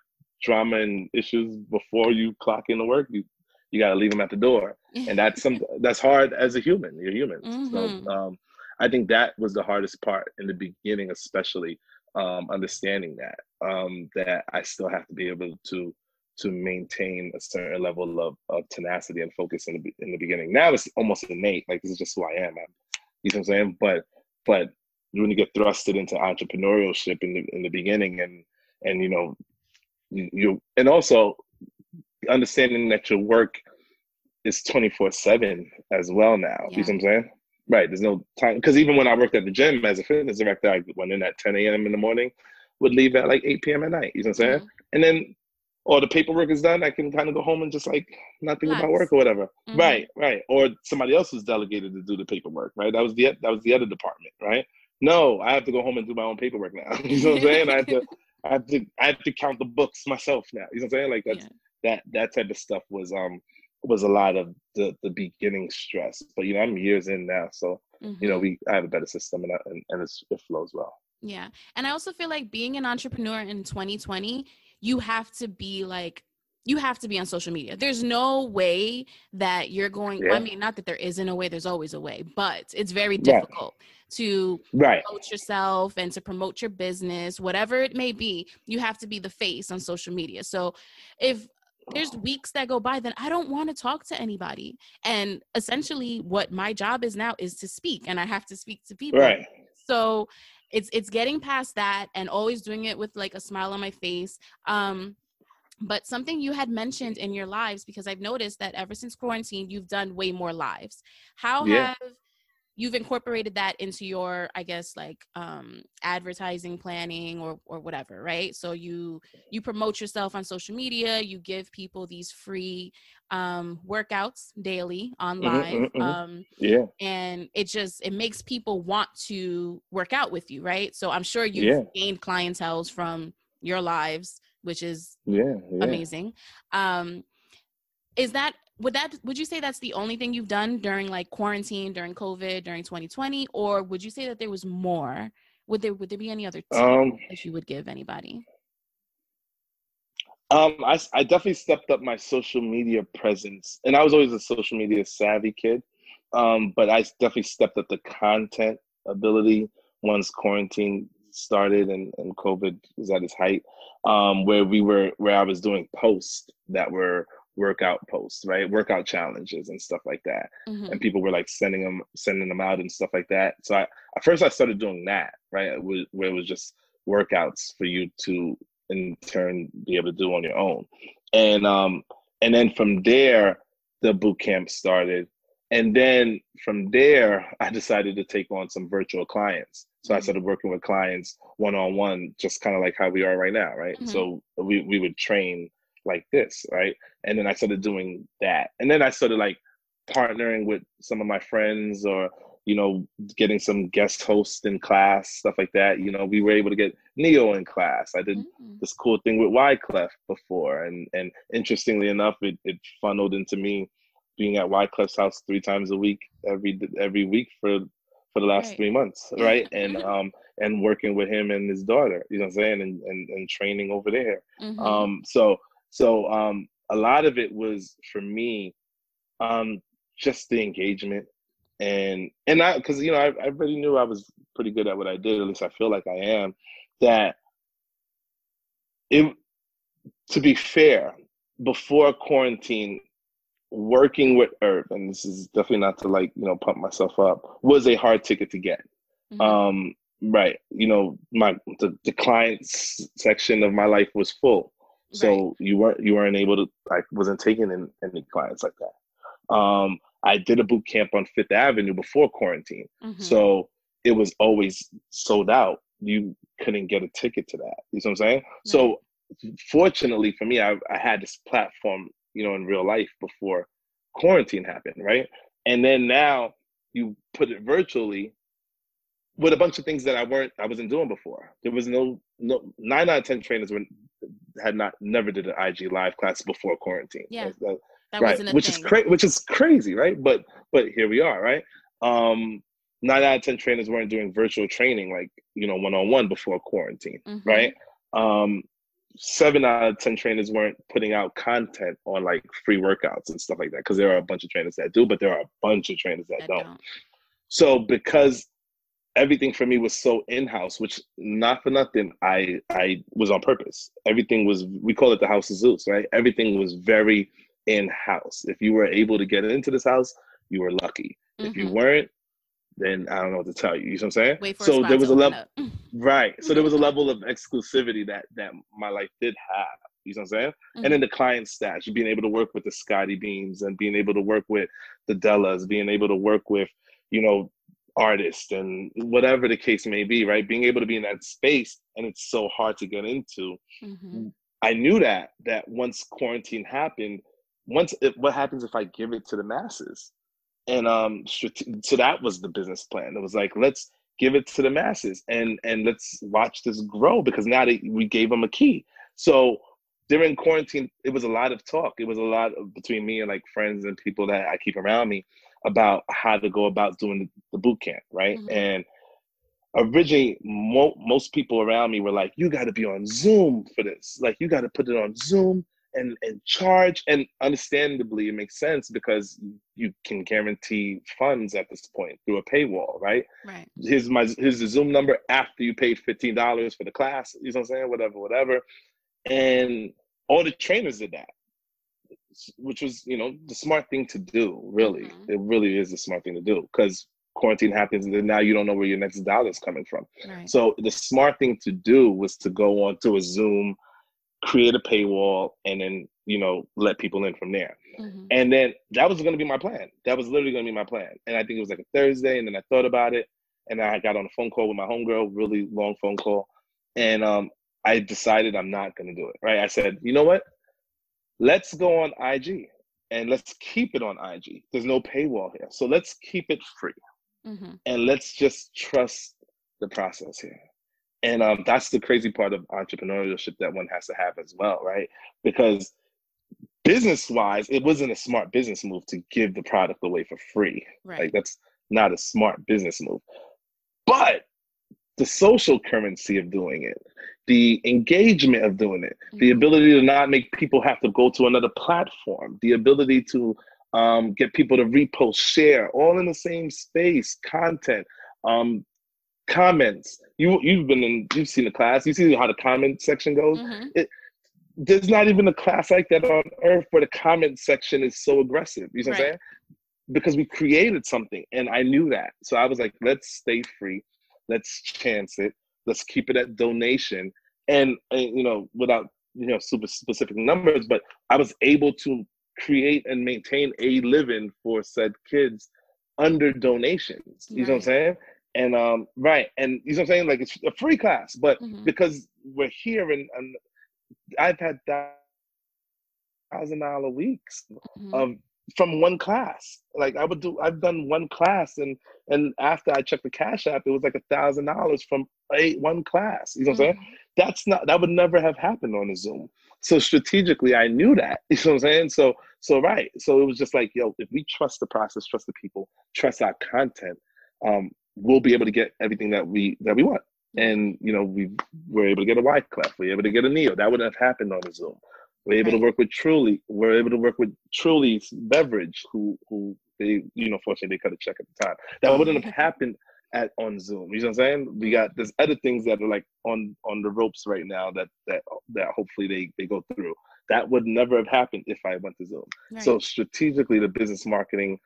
drama and issues before you clock into work you you got to leave them at the door. And that's some that's hard as a human. You're human. Mhm. so um i think that was the hardest part in the beginning especially um understanding that um that i still have to be able to to maintain a certain level of, of tenacity and focus in the in the beginning. Now it's almost innate like this is just who i am. I'm, you know what i'm saying? But but when you get thrusted into entrepreneurship in the in the beginning and and you know you, you and also understanding that your work is 24 7 as well now. You know what i'm saying right there's no time because even when i worked at the gym as a fitness director i went in at 10 a.m in the morning would leave at like 8 p.m at night you know what i'm saying? Mhm. and then or the paperwork is done i can kind of go home and just like not think about work or whatever. Mhm. right right or somebody else was delegated to do the paperwork right? That was the that was the other department right? No i have to go home and do my own paperwork now you know what i'm saying? I have to i have to i have to count the books myself now you know what i'm saying? Like that's Yeah. that that type of stuff was um was a lot of the the beginning stress but you know i'm years in now so you know Mhm. we i have a better system and I- and, and it's, it flows well Yeah. And I also feel like being an entrepreneur in 2020, you have to be like, you have to be on social media. There's no way that you're going, Yeah. I mean, not that there isn't a way, there's always a way, but it's very difficult to right promote yourself and to promote your business, whatever it may be, you have to be the face on social media. So if there's weeks that go by, then I don't want to talk to anybody. And essentially, what my job is now is to speak, and I have to speak to people right so it's it's getting past that and always doing it with like a smile on my face um but something you had mentioned in your lives because i've noticed that ever since quarantine you've done way more lives how Yeah. have you've incorporated that into your i guess like um advertising planning or or whatever right? So you you promote yourself on social media you give people these free um workouts daily on Mhm, live mhm, mhm. um yeah. and it just it makes people want to work out with you right? So i'm sure you've Yeah. gained clientels from your lives which is yeah yeah. amazing. Um is that would that would you say that's the only thing you've done during like quarantine, during COVID, during 2020, or would you say that there was more? Would there would there be any other tips um, that you would give anybody? Um, I, I definitely stepped up my social media presence, and I was always a social media savvy kid. Um, but I definitely stepped up the content ability once quarantine started and, and COVID was at its height. Um, where we were, where I was doing posts that were workout posts, right? Workout challenges and stuff like that. Mm-hmm. And people were like sending them, sending them out and stuff like that. So I, at first I started doing that, right? Was, where it was just workouts for you to in turn be able to do on your own. And um and then from there the boot camp started. And then from there I decided to take on some virtual clients. So I mm-hmm. started working with clients one on one, just kind of like how we are right now, right? Mm-hmm. So we, we would train like this, right? And then I started doing that. And then I started like partnering with some of my friends or you know, getting some guest hosts in class, stuff like that. You know, we were able to get Ne-Yo in class. I did mm-hmm. this cool thing with Wyclef before, and and interestingly enough, it, it funneled into me being at Wyclef's house three times a week, every every week for for the last right. three months, right? and um and working with him and his daughter, you know what I'm saying, and and, and training over there. Mm-hmm. Um, so so um a lot of it was for me, um, just the engagement and and I because you know I, I really knew I was pretty good at what I did. At least I feel like I am. That it to be fair, before quarantine, working with Herb, and this is definitely not to like you know pump myself up, was a hard ticket to get. Mm-hmm. Um, right, you know my the, the clients section of my life was full, so right. you weren't you weren't able to I wasn't taking in any clients like that. Um, I did a boot camp on Fifth Avenue before quarantine. Mm-hmm. So it was always sold out. You couldn't get a ticket to that. You know what I'm saying? So fortunately for me, I, I had this platform, you know, in real life before quarantine happened, right? And then now you put it virtually with a bunch of things that I weren't I wasn't doing before. There was no no nine out of ten trainers were had not never did an IG live class before quarantine. Yeah. That, that right, which thing. is crazy, which is crazy, right? But but here we are, right? Um, nine out of ten trainers weren't doing virtual training like you know one on one before quarantine, mm-hmm. right? Um, seven out of ten trainers weren't putting out content on like free workouts and stuff like that because there are a bunch of trainers that do, but there are a bunch of trainers that, that don't. don't. So because everything for me was so in-house which not for nothing i i was on purpose everything was we call it the house of zeus right everything was very in house. If you were able to get into this house, you were lucky. Mm-hmm. If you mm-hmm. weren't, then I don't know what to tell you. You know what I'm saying? so there was a level, right? So there was a level of exclusivity that that my life did have. You know what I'm saying? Mm-hmm. And then the client stash, being able to work with the Scotty Beams and being able to work with the Dellas, being able to work with, you know, artists and whatever the case may be, right? Being able to be in that space and it's so hard to get into. Mm-hmm. I knew that that once quarantine happened, once it, what happens if I give it to the masses? And um, so that was the business plan. It was like let's give it to the masses and and let's watch this grow because now that we gave them a key. So during quarantine, it was a lot of talk. It was a lot of, between me and like friends and people that I keep around me about how to go about doing the, boot camp, right? Mm-hmm. And originally, mo- most people around me were like, "You got to be on Zoom for this. Like, you got to put it on Zoom and and charge and understandably it makes sense because you can guarantee funds at this point through a paywall right right here's my here's the zoom number after you paid $15 for the class you know what i'm saying whatever whatever and all the trainers did that which was you know the smart thing to do really mm-hmm. it really is the smart thing to do because quarantine happens and then now you don't know where your next dollar is coming from right. so the smart thing to do was to go on to a zoom create a paywall, and then you know let people in from there. Mm-hmm. And then that was going to be my plan. That was literally going to be my plan. And I think it was like a Thursday, and then I thought about it, and I got on a phone call with my homegirl, really long phone call, and um, I decided I'm not going to do it. Right? I said, you know what? Let's go on IG and let's keep it on IG. There's no paywall here, so let's keep it free, mm-hmm. and let's just trust the process here and um, that's the crazy part of entrepreneurship that one has to have as well right because business wise, it wasn't a smart business move to give the product away for free. Right. Like that's not a smart business move. But the social currency of doing it, the engagement of doing it, mm-hmm. the ability to not make people have to go to another platform, the ability to um, get people to repost, share, all in the same space, content, um, comments. You you've been in, you've seen the class. You see how the comment section goes. Mm-hmm. It, there's not even a class like that on earth where the comment section is so aggressive. You know right. what I'm saying? Because we created something, and I knew that. So I was like, let's stay free, let's chance it, let's keep it at donation, and, you know, without you know super specific numbers, but I was able to create and maintain a living for said kids under donations. You right. know what I'm saying? And um, right, and you know what I'm saying? Like it's a free class, but mm-hmm. because we're here and, and I've had thousand dollar weeks mm-hmm. of from one class. Like I would do, I've done one class, and and after I checked the cash app, it was like a thousand dollars from a one class. You know what I'm mm-hmm. saying? That's not that would never have happened on a Zoom. So strategically, I knew that. You know what I'm saying? So so right. So it was just like, yo, if we trust the process, trust the people, trust our content, um, we'll be able to get everything that we that we want. And you know, we were able to get a Wyclef, we were able to get a Ne-Yo. That wouldn't have happened on the Zoom. We're able right. to work with Truly. We're able to work with Truly's Beverage, who who they, you know, fortunately they cut a check at the time. That wouldn't have happened at on Zoom. You know what I'm saying? We got there's other things that are like on on the ropes right now that that that hopefully they they go through. That would never have happened if I went to Zoom. Right. So strategically, the business marketing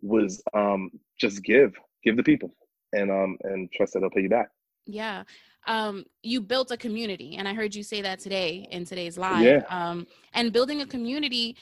was um just give give the people and um and trust that they'll pay you back. Yeah. Um, you built a community, and I heard you say that today in today's live. Yeah. Um, and building a community,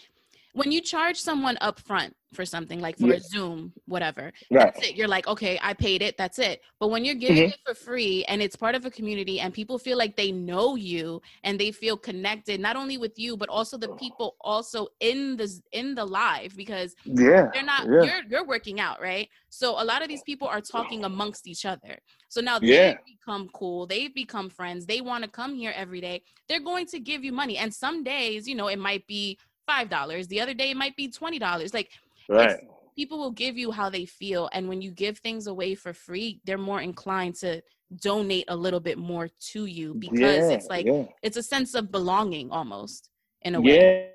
when you charge someone up front, for something like for a Zoom, whatever. Right. That's it. You're like, okay, I paid it. That's it. But when you're giving mm-hmm. it for free and it's part of a community and people feel like they know you and they feel connected, not only with you, but also the people also in the in the live because yeah, they're not yeah. you're you're working out, right? So a lot of these people are talking amongst each other. So now yeah. they become cool, they've become friends, they want to come here every day. They're going to give you money. And some days, you know, it might be five dollars the other day it might be twenty dollars. Like right. people will give you how they feel and when you give things away for free they're more inclined to donate a little bit more to you because yeah, it's like yeah. it's a sense of belonging almost in a way.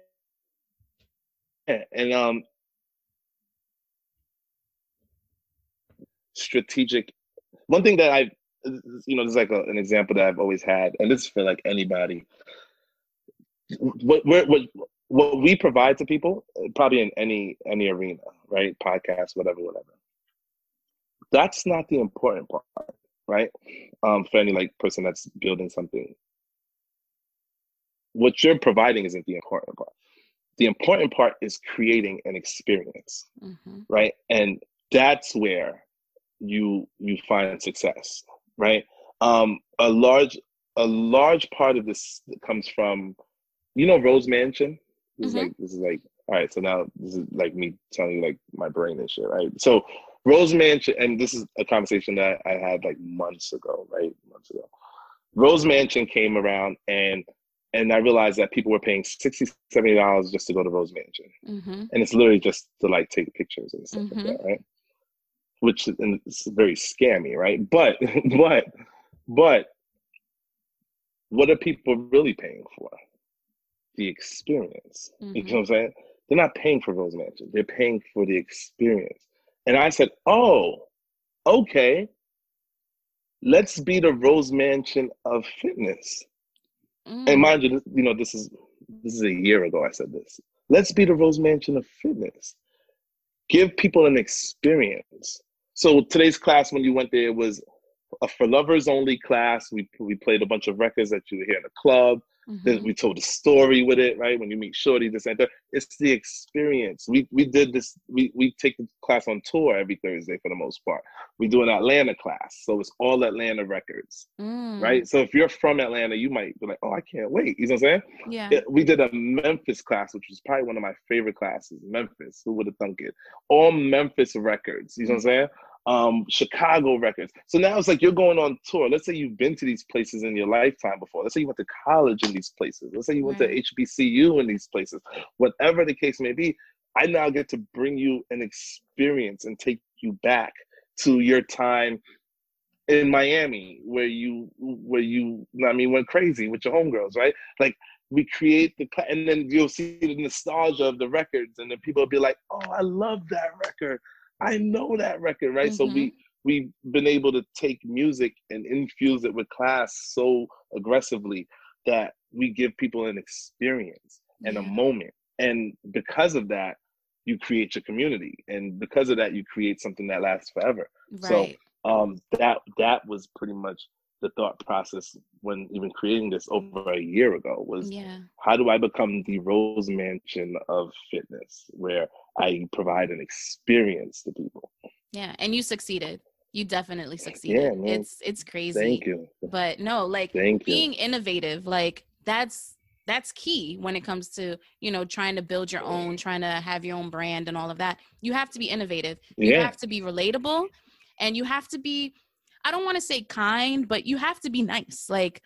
Yeah. And um strategic one thing that i you know this is like a, an example that i've always had and this is for like anybody. What what what what we provide to people, probably in any any arena, right? Podcast, whatever, whatever. That's not the important part, right? Um, for any like person that's building something. What you're providing isn't the important part. The important part is creating an experience, mm-hmm. right? And that's where you you find success, right? Um, a large a large part of this comes from, you know, Rosé Mansion this mm-hmm. is like this is like all right. So now this is like me telling you like my brain and shit, right? So Rosé Mansion, and this is a conversation that I had like months ago, right? Months ago. Rosé Mansion came around and and I realized that people were paying 60 dollars just to go to Rosé Mansion, mm-hmm. and it's literally just to like take pictures and stuff mm-hmm. like that, right? Which and it's very scammy, right? But but but what are people really paying for? The experience. Mm-hmm. You know what I'm saying? They're not paying for Rosé Mansion. They're paying for the experience. And I said, oh, okay. Let's be the Rosé Mansion of fitness. Mm. And mind you, you know, this is this is a year ago I said this. Let's be the Rosé Mansion of fitness. Give people an experience. So today's class, when you went there, was a for lovers only class. We we played a bunch of records that you would hear in the club. Mm-hmm. Then we told a story with it, right? When you meet Shorty, this and that. It's the experience. We we did this. We we take the class on tour every Thursday for the most part. We do an Atlanta class, so it's all Atlanta records, mm. right? So if you're from Atlanta, you might be like, "Oh, I can't wait." You know what I'm saying? Yeah. It, we did a Memphis class, which was probably one of my favorite classes. Memphis. Who would have thunk it? All Memphis records. You know what I'm saying? Um, Chicago records. So now it's like you're going on tour. Let's say you've been to these places in your lifetime before. Let's say you went to college in these places. Let's say you went right. to HBCU in these places. Whatever the case may be, I now get to bring you an experience and take you back to your time in Miami where you where you I mean went crazy with your homegirls, right? Like we create the and then you'll see the nostalgia of the records and then people will be like, "Oh, I love that record. I know that record, right?" Mm-hmm. So we we've been able to take music and infuse it with class so aggressively that we give people an experience and a moment. And because of that, you create your community. And because of that, you create something that lasts forever. Right. So um that that was pretty much the thought process when even creating this over a year ago was yeah. how do I become the Rosé Mansion of fitness where I provide an experience to people. Yeah, and you succeeded. You definitely succeeded. Yeah, man. It's it's crazy. Thank you. But no, like Thank being you. innovative, like that's that's key when it comes to you know trying to build your own trying to have your own brand and all of that you have to be innovative you yeah. have to be relatable and you have to be I don't want to say kind, but you have to be nice. Like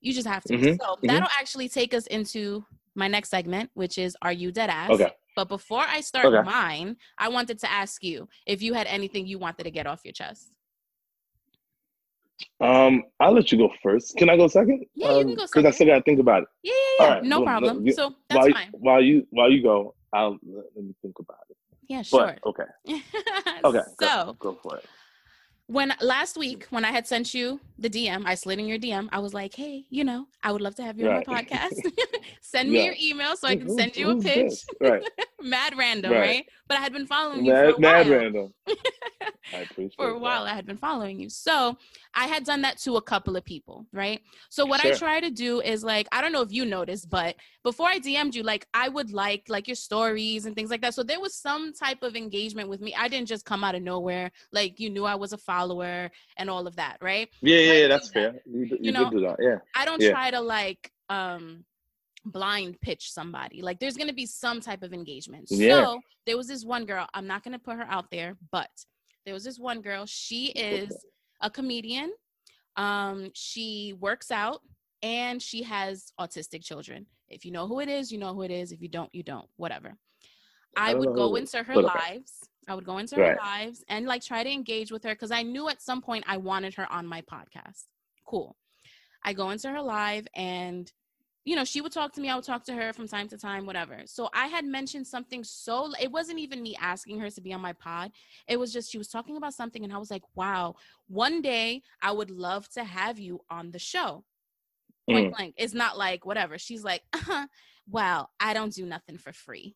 you just have to. Mm-hmm. So mm-hmm. that'll actually take us into my next segment, which is Are You Dead Ass? Okay. But before I start okay. mine, I wanted to ask you if you had anything you wanted to get off your chest. Um, I'll let you go first. Can I go second? Yeah, um, you can go second. Because I still gotta think about it. Yeah, yeah, yeah. Right, no well, problem. So that's while, fine. While you while you go, I'll let, let me think about it. Yeah, sure. But, okay. okay. so go, go for it when last week when I had sent you the DM, I slid in your DM. I was like, "Hey, you know, I would love to have you right. on my podcast. send me yeah. your email so I can send you a pitch." Right. mad random, right. right. But I had been following you mad, for a mad while. random. I appreciate for a while. That. I had been following you, so I had done that to a couple of people, right? So what sure. I try to do is like, I don't know if you noticed, but before I DM'd you, like I would like like your stories and things like that. So there was some type of engagement with me. I didn't just come out of nowhere. Like you knew I was a follower and all of that, right? Yeah, yeah, yeah that's fair. You, you, you know, do that. Yeah. I don't yeah. try to like um blind pitch somebody. Like there's gonna be some type of engagement. Yeah. So there was this one girl, I'm not gonna put her out there, but there was this one girl, she is a comedian. Um, she works out and she has autistic children. If you know who it is, you know who it is. If you don't, you don't. Whatever. I, I would go into her lives. I would go into right. her lives and like try to engage with her because I knew at some point I wanted her on my podcast. Cool. I go into her live and you know, she would talk to me, I would talk to her from time to time, whatever. So I had mentioned something so it wasn't even me asking her to be on my pod. It was just she was talking about something and I was like, "Wow, one day I would love to have you on the show." Point mm. blank. It's not like whatever. She's like, uh-huh, "Well, I don't do nothing for free."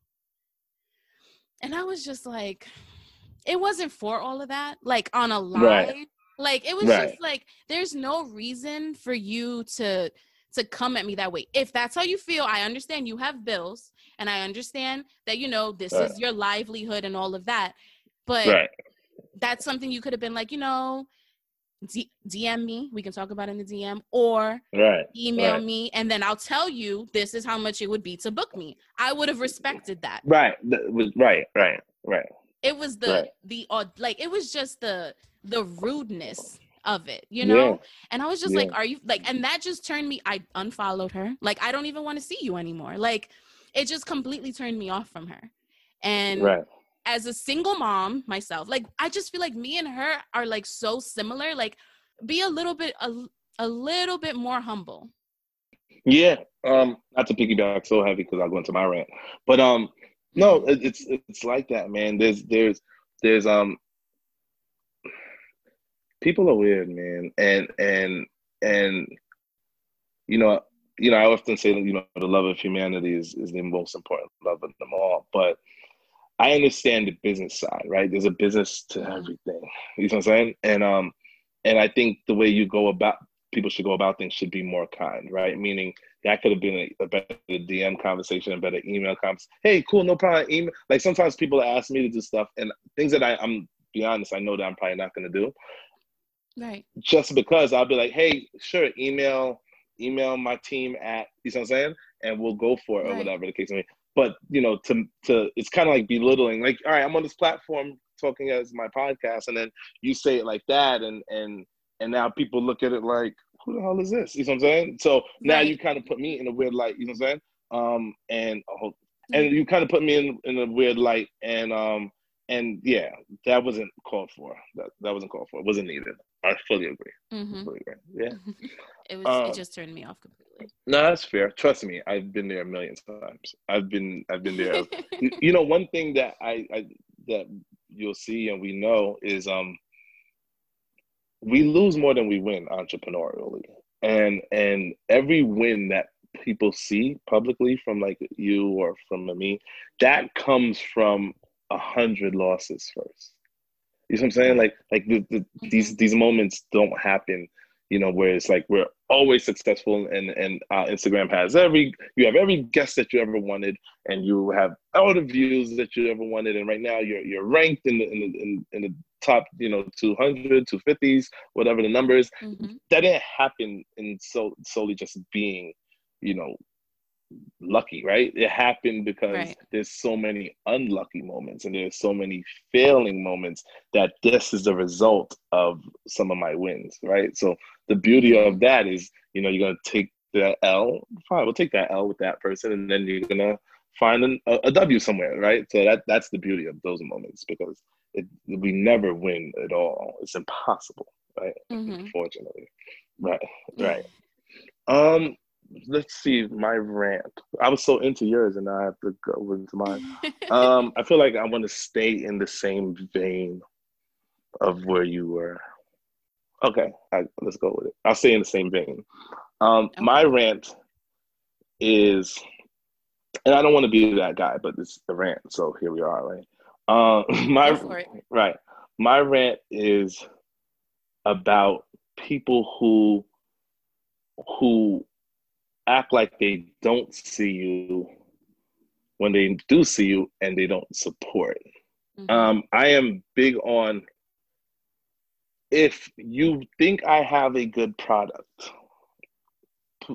And I was just like, it wasn't for all of that. Like on a live, right. like it was right. just like there's no reason for you to to come at me that way. If that's how you feel, I understand you have bills and I understand that, you know, this right. is your livelihood and all of that. But right. that's something you could have been like, you know, D- DM me. We can talk about in the DM or right. email right. me, and then I'll tell you this is how much it would be to book me. I would have respected that. Right. Right. Right. Right. It was the right. the uh, like it was just the the rudeness of it, you know? Yeah. And I was just yeah. like, are you like, and that just turned me, I unfollowed her. Like, I don't even want to see you anymore. Like, it just completely turned me off from her. And right. As a single mom myself, like, I just feel like me and her are like so similar. Like, be a little bit, a, a little bit more humble. Yeah. Um, not to piggyback so heavy because I'll go into my rant, but um, no, mm-hmm. it's it's like that, man. There's there's there's um people are weird, man, and and and you know, you know, I often say that you know the love of humanity is is the most important love of them all, but. I understand the business side, right? There's a business to everything. You know what I'm saying? And um, and I think the way you go about people should go about things should be more kind, right? Meaning that could have been a, a better DM conversation, a better email conversation. Hey, cool, no problem. Email. Like sometimes people ask me to do stuff and things that I, I'm be honest, I know that I'm probably not going to do. Right. Just because I'll be like, hey, sure, email email my team at you know what I'm saying, and we'll go for it right. or whatever the case may be. But you know, to to it's kind of like belittling. Like, all right, I'm on this platform. talking as my podcast, and then you say it like that, and and and now people look at it like, who the hell is this? You know what I'm saying? So now right. you kind of put me in a weird light. You know what I'm saying? Um, and oh, and mm-hmm. you kind of put me in in a weird light, and um, and yeah, that wasn't called for. That that wasn't called for. It wasn't needed. I fully agree. Mm-hmm. Fully agree. Yeah. it was. Um, it just turned me off completely. No, that's fair. Trust me, I've been there a million times. I've been. I've been there. you know, one thing that I, I that you'll see and we know is um we lose more than we win entrepreneurially and and every win that people see publicly from like you or from me that comes from a hundred losses first you know what i'm saying like like the, the, mm-hmm. these these moments don't happen you know where it's like we're always successful and and uh, instagram has every you have every guest that you ever wanted and you have all the views that you ever wanted and right now you're you're ranked in the in the, in, in the top you know 200 250s whatever the numbers mm-hmm. that didn't happen in so solely just being you know lucky right it happened because right. there's so many unlucky moments and there's so many failing moments that this is the result of some of my wins right so the beauty of that is you know you're gonna take the l fine we'll take that l with that person and then you're gonna find an, a, a w somewhere right so that that's the beauty of those moments because it, we never win at all. It's impossible, right? Mm-hmm. Unfortunately, right, right. Um, let's see my rant. I was so into yours, and I have to go into mine. um, I feel like I want to stay in the same vein of where you were. Okay, I, let's go with it. I'll stay in the same vein. Um, okay. My rant is, and I don't want to be that guy, but it's the rant. So here we are, right? Uh, my right, my rant is about people who who act like they don't see you when they do see you and they don't support. Mm-hmm. Um, I am big on if you think I have a good product,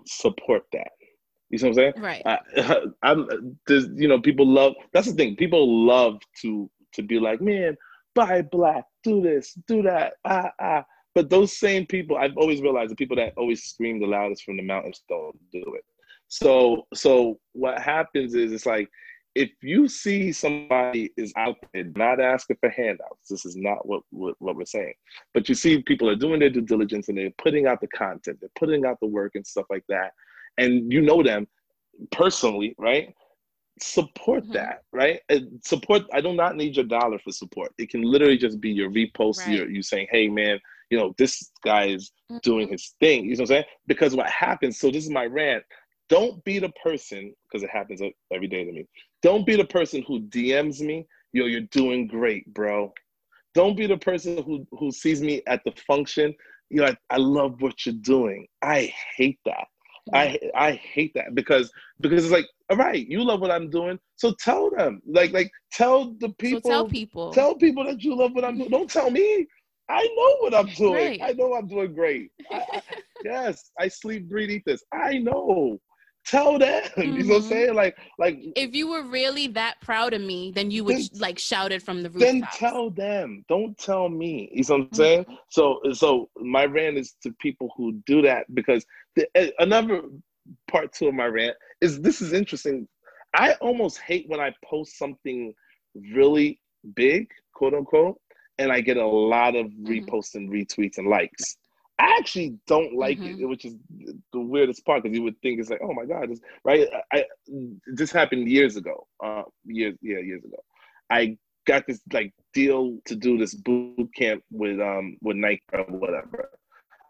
support that. You see what I'm saying? Right. I, I'm. There's, you know, people love. That's the thing. People love to to be like, man, buy black, do this, do that, ah ah. But those same people, I've always realized the people that always scream the loudest from the mountains don't do it. So so what happens is it's like if you see somebody is out there not asking for handouts, this is not what, what, what we're saying. But you see people are doing their due diligence and they're putting out the content, they're putting out the work and stuff like that and you know them personally, right? Support mm-hmm. that, right? And support. I do not need your dollar for support. It can literally just be your repost, right. your you saying, "Hey, man, you know this guy is mm-hmm. doing his thing." You know what I'm saying? Because what happens? So this is my rant. Don't be the person because it happens every day to me. Don't be the person who DMs me, "Yo, you're doing great, bro." Don't be the person who who sees me at the function. You know, I, I love what you're doing. I hate that. I I hate that because because it's like, all right, you love what I'm doing, so tell them. Like like tell the people. So tell people. Tell people that you love what I'm doing. Don't tell me. I know what I'm doing. Right. I know I'm doing great. I, I, yes, I sleep, breathe, eat this. I know. Tell them. Mm-hmm. You know what I'm mm-hmm. saying? Like, like if you were really that proud of me, then you would then, like shout it from the roof. Then tell them. Don't tell me. You know what I'm mm-hmm. saying? So, so my rant is to people who do that because the, eh, another part two of my rant is this is interesting. I almost hate when I post something really big, quote unquote, and I get a lot of mm-hmm. reposts and retweets and likes. I actually don't like mm-hmm. it, which is the weirdest part because you would think it's like, oh my god, this, right? I this happened years ago, uh, years yeah years ago. I got this like deal to do this boot camp with um with Nike or whatever.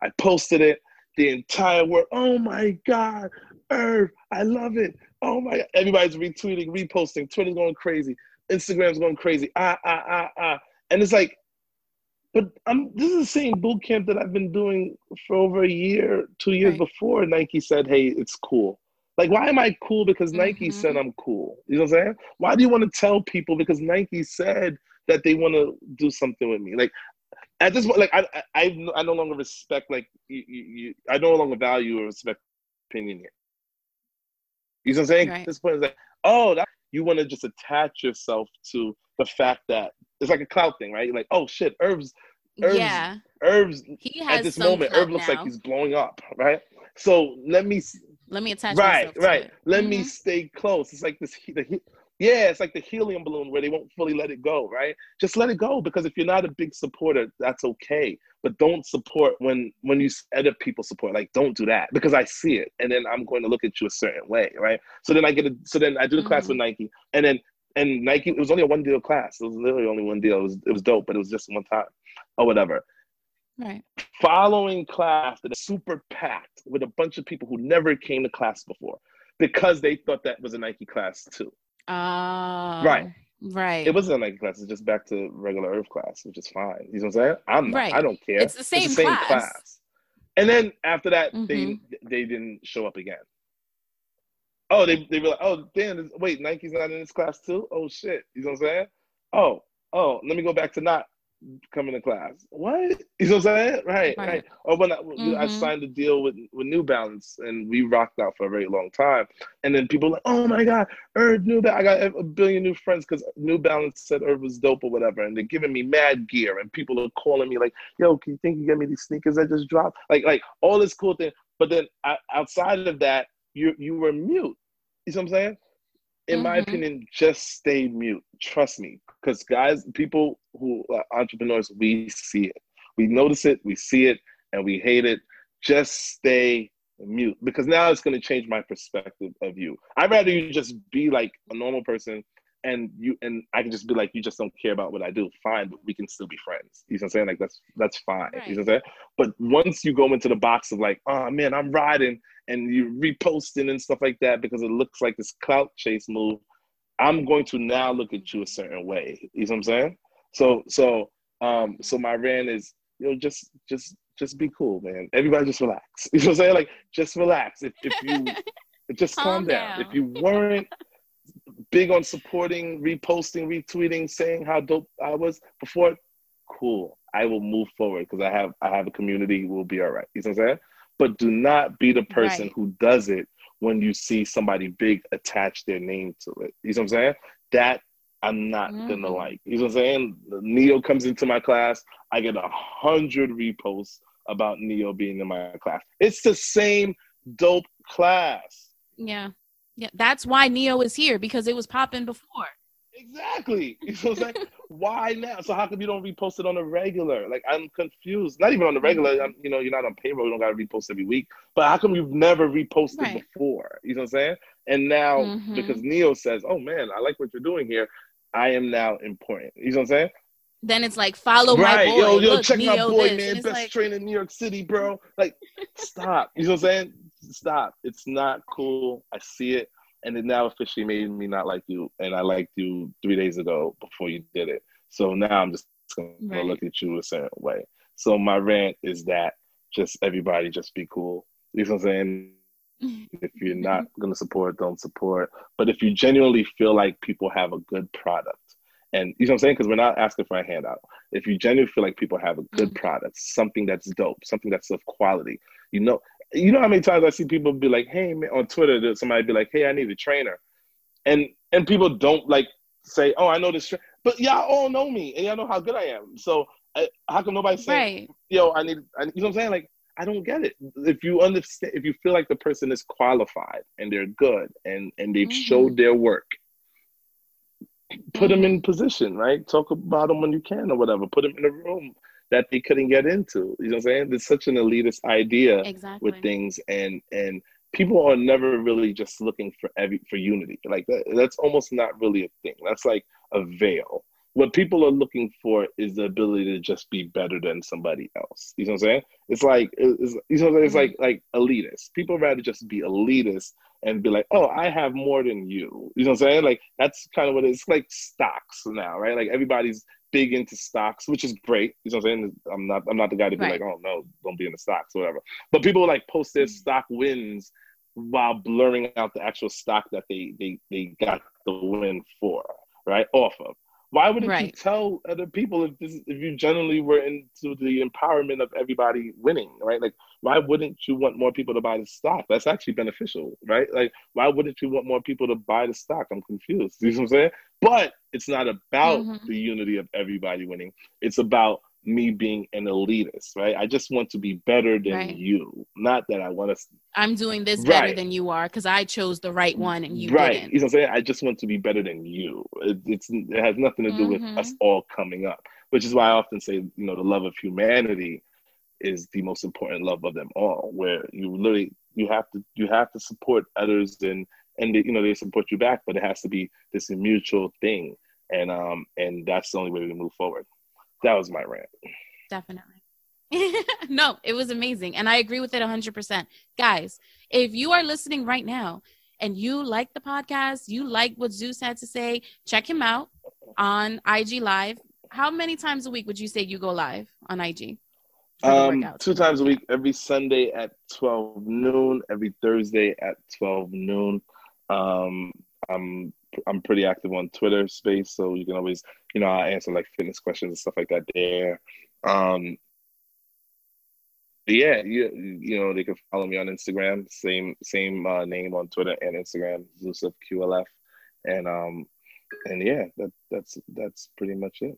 I posted it the entire world. Oh my God, Irv, I love it. Oh my, everybody's retweeting, reposting, Twitter's going crazy, Instagram's going crazy. Ah, ah, ah, ah. And it's like, but I'm this is the same boot camp that I've been doing for over a year, two years right. before Nike said, hey, it's cool. Like, why am I cool? Because Nike mm-hmm. said I'm cool. You know what I'm saying? Why do you want to tell people because Nike said that they want to do something with me? Like, at this point, like I, I, I no longer respect like you, you, you, I no longer value or respect opinion here. You know what I'm saying? Right. At this point, it's like, oh, that you want to just attach yourself to the fact that it's like a clout thing, right? You're like, oh shit, Herbs, Herbs, yeah. Herbs. He has at this moment, Herb looks now. like he's blowing up, right? So let me let me attach. Right, right. Let mm-hmm. me stay close. It's like this. The, yeah, it's like the helium balloon where they won't fully let it go, right? Just let it go because if you're not a big supporter, that's okay. But don't support when when you other people support. Like, don't do that because I see it, and then I'm going to look at you a certain way, right? So then I get a so then I do the mm-hmm. class with Nike, and then and Nike. It was only a one deal class. It was literally only one deal. It was it was dope, but it was just one time, or whatever. Right. Following class that is super packed with a bunch of people who never came to class before because they thought that was a Nike class too. Oh. Right. Right. It wasn't a Nike class. It's just back to regular Earth class, which is fine. You know what I'm saying? I'm not, right. I don't care. It's the same, it's the same class. class. And then after that, mm-hmm. they they didn't show up again. Oh, they they were like, oh damn, wait, Nike's not in this class too. Oh shit, you know what I'm saying? Oh, oh, let me go back to not coming to class. What? You know what I'm saying? Right, right. right. Or when I, mm-hmm. I, signed a deal with, with New Balance and we rocked out for a very long time. And then people like, oh my God, Herb New Balance. I got a billion new friends because New Balance said Herb was dope or whatever. And they're giving me mad gear. And people are calling me like, yo, can you think you get me these sneakers I just dropped? Like, like all this cool thing. But then outside of that, you you were mute. You know what I'm saying? in mm-hmm. my opinion, just stay mute. Trust me, because guys, people who are entrepreneurs, we see it, we notice it, we see it, and we hate it. Just stay mute because now it's going to change my perspective of you. I'd rather you just be like a normal person and you and I can just be like, you just don't care about what I do. Fine, but we can still be friends. You know what I'm saying? Like that's that's fine. Right. You know what I'm saying? But once you go into the box of like, oh man, I'm riding and you're reposting and stuff like that because it looks like this clout chase move, I'm going to now look at you a certain way. You know what I'm saying? So so um so my rant is, you know, just just just be cool, man. Everybody just relax. You know what I'm saying? Like just relax. If if you just calm, calm down. down. If you weren't big on supporting, reposting, retweeting, saying how dope I was before, cool. I will move forward because I have I have a community. We'll be all right. You know what I'm saying? But do not be the person right. who does it when you see somebody big attach their name to it. You know what I'm saying? That I'm not mm. gonna like. You know what I'm saying? Ne-Yo comes into my class, I get a hundred reposts about Ne-Yo being in my class. It's the same dope class. Yeah. Yeah, that's why Ne-Yo is here because it was popping before. Exactly. You know what why now? So how come you don't repost it on a regular? Like I'm confused. Not even on the regular. I'm, you know, you're not on payroll. You don't got to repost every week. But how come you've never reposted right. before? You know what I'm saying? And now mm-hmm. because Ne-Yo says, "Oh man, I like what you're doing here. I am now important." You know what I'm saying? Then it's like follow right. my boy. Yo, yo, Look, check Ne-Yo my boy, this. man. Best like... trainer in New York City, bro. Like, stop. You know what I'm saying? Stop. It's not cool. I see it and it now officially made me not like you, and I liked you three days ago before you did it. So now I'm just gonna right. look at you a certain way. So my rant is that just everybody just be cool. You know what I'm saying? if you're not gonna support, don't support. But if you genuinely feel like people have a good product, and you know what I'm saying? Because we're not asking for a handout. If you genuinely feel like people have a good mm-hmm. product, something that's dope, something that's of quality, you know, you know how many times I see people be like, "Hey, man," on Twitter, that somebody be like, "Hey, I need a trainer," and and people don't like say, "Oh, I know this," tra-. but y'all all know me and y'all know how good I am. So I, how come nobody say, right. "Yo, I need," I, you know what I'm saying? Like, I don't get it. If you understand, if you feel like the person is qualified and they're good and and they've mm-hmm. showed their work, put them in position, right? Talk about them when you can or whatever. Put them in a room that they couldn't get into. You know what I'm saying? There's such an elitist idea exactly. with things and and people are never really just looking for every for unity. Like that, that's almost not really a thing. That's like a veil. What people are looking for is the ability to just be better than somebody else. You know what I'm saying? It's like it's, you know it's like mm-hmm. like elitist. People rather just be elitist and be like, oh, I have more than you. You know what I'm saying? Like that's kind of what it's like stocks now, right? Like everybody's big into stocks, which is great. You know what I'm saying? I'm not I'm not the guy to be right. like, oh no, don't be in the stocks, whatever. But people like post their mm. stock wins while blurring out the actual stock that they they they got the win for, right? Off of. Why wouldn't right. you tell other people if this if you generally were into the empowerment of everybody winning, right? Like why wouldn't you want more people to buy the stock? That's actually beneficial, right? Like, why wouldn't you want more people to buy the stock? I'm confused. You know what I'm saying? But it's not about mm-hmm. the unity of everybody winning. It's about me being an elitist, right? I just want to be better than right. you. Not that I want to. I'm doing this better right. than you are because I chose the right one and you right. didn't. You know what I'm saying? I just want to be better than you. It, it's it has nothing to do mm-hmm. with us all coming up, which is why I often say, you know, the love of humanity is the most important love of them all. Where you literally you have to you have to support others and and they, you know they support you back, but it has to be this mutual thing, and um and that's the only way to move forward that was my rant. Definitely. no, it was amazing. And I agree with it 100%. Guys, if you are listening right now and you like the podcast, you like what Zeus had to say, check him out on IG Live. How many times a week would you say you go live on IG? Um, two times a week, every Sunday at 12 noon, every Thursday at 12 noon. Um, I'm I'm pretty active on Twitter space, so you can always, you know, I answer like fitness questions and stuff like that there. Um, yeah, you you know they can follow me on Instagram, same same uh, name on Twitter and Instagram, Zeus of QLF, and um, and yeah, that that's that's pretty much it.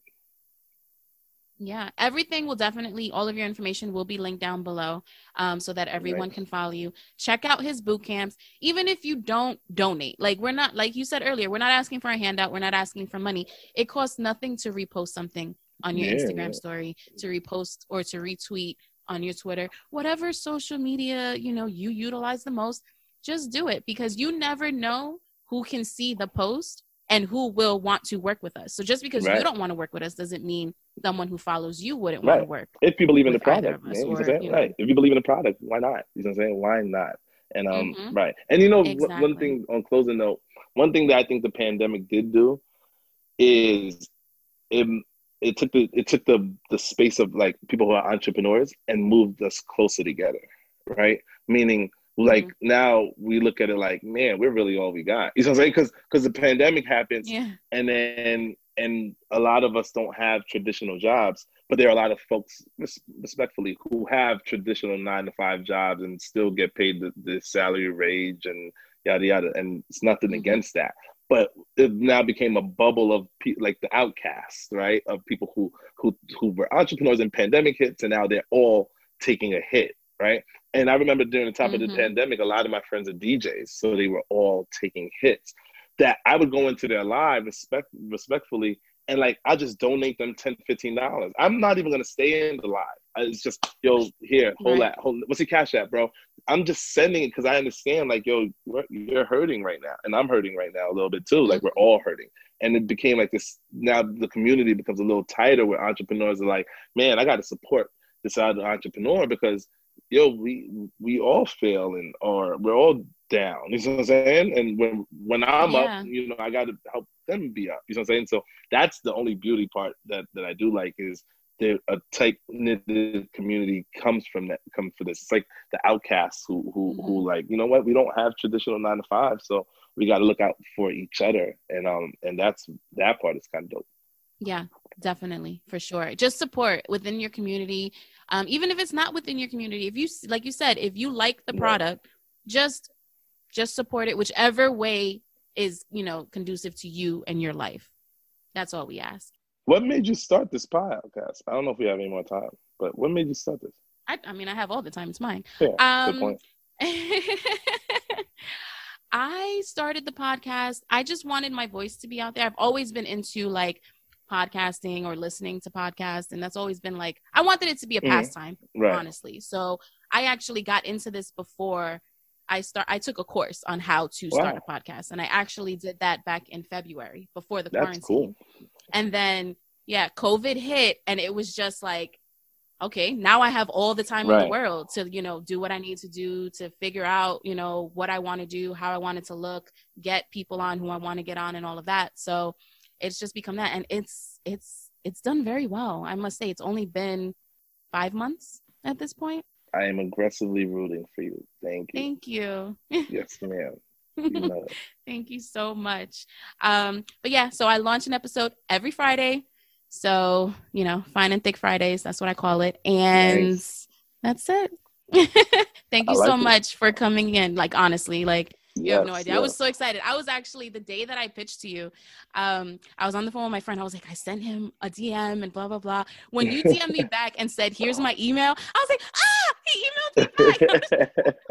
Yeah, everything will definitely, all of your information will be linked down below um, so that everyone right. can follow you. Check out his boot camps, even if you don't donate. Like, we're not, like you said earlier, we're not asking for a handout, we're not asking for money. It costs nothing to repost something on your yeah, Instagram story, to repost or to retweet on your Twitter, whatever social media, you know, you utilize the most, just do it because you never know who can see the post and who will want to work with us. So just because right. you don't want to work with us doesn't mean someone who follows you wouldn't right. want to work. If you believe in the product, man, or, you know. right? If you believe in the product, why not? You know what I'm saying? Why not? And um, mm-hmm. right. And you know, exactly. one thing on closing note, one thing that I think the pandemic did do is it it took the it took the the space of like people who are entrepreneurs and moved us closer together, right? Meaning like mm-hmm. now we look at it like, man, we're really all we got. You know what I'm saying? Because because the pandemic happens, yeah. and then and a lot of us don't have traditional jobs, but there are a lot of folks, respectfully, who have traditional nine to five jobs and still get paid the, the salary range and yada yada. And it's nothing mm-hmm. against that, but it now became a bubble of pe- like the outcasts, right? Of people who who who were entrepreneurs and pandemic hits, and now they're all taking a hit, right? And I remember during the top mm-hmm. of the mm-hmm. pandemic, a lot of my friends are DJs, so they were all taking hits. That I would go into their live respect respectfully and like I just donate them 10 dollars. I'm not even gonna stay in the live. It's just yo here, hold right. that, hold. What's your cash at, bro? I'm just sending it because I understand like yo, you're hurting right now, and I'm hurting right now a little bit too. Like we're all hurting, and it became like this. Now the community becomes a little tighter where entrepreneurs are like, man, I got to support this other entrepreneur because yo, we we all fail and or we're all down. You know what I'm saying? And when when I'm yeah. up, you know, I got to help them be up. You know what I'm saying? So that's the only beauty part that that I do like is the a tight knitted community comes from that comes for this. It's like the outcasts who who mm-hmm. who like you know what we don't have traditional nine to five, so we got to look out for each other, and um and that's that part is kind of dope. Yeah, definitely for sure. Just support within your community um, even if it's not within your community if you like you said if you like the product just just support it whichever way is you know conducive to you and your life that's all we ask what made you start this podcast i don't know if we have any more time but what made you start this i, I mean i have all the time it's mine yeah, um, good point. I started the podcast. I just wanted my voice to be out there. I've always been into like podcasting or listening to podcasts and that's always been like i wanted it to be a mm, pastime right. honestly so i actually got into this before i start i took a course on how to wow. start a podcast and i actually did that back in february before the that's quarantine cool. and then yeah covid hit and it was just like okay now i have all the time right. in the world to you know do what i need to do to figure out you know what i want to do how i want it to look get people on who i want to get on and all of that so it's just become that. And it's it's it's done very well. I must say it's only been five months at this point. I am aggressively rooting for you. Thank you. Thank you. Yes ma'am. You know thank you so much. Um but yeah so i launch an episode every friday. So you know fine and thick fridays that's what i call it. And nice. that's it. Thank you like so it. much for coming in. Like honestly, like you yes, have no idea. I was so excited. I was actually the day that I pitched to you. Um, I was on the phone with my friend. I was like, I sent him a DM and blah blah blah. When you DM me back and said, "Here's my email," I was like, "Ah, he emailed me back."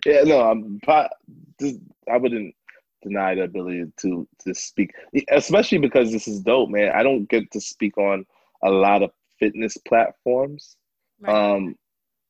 yeah, no, I'm. I wouldn't deny the ability to to speak, especially because this is dope, man. I don't get to speak on a lot of fitness platforms. Right. Um,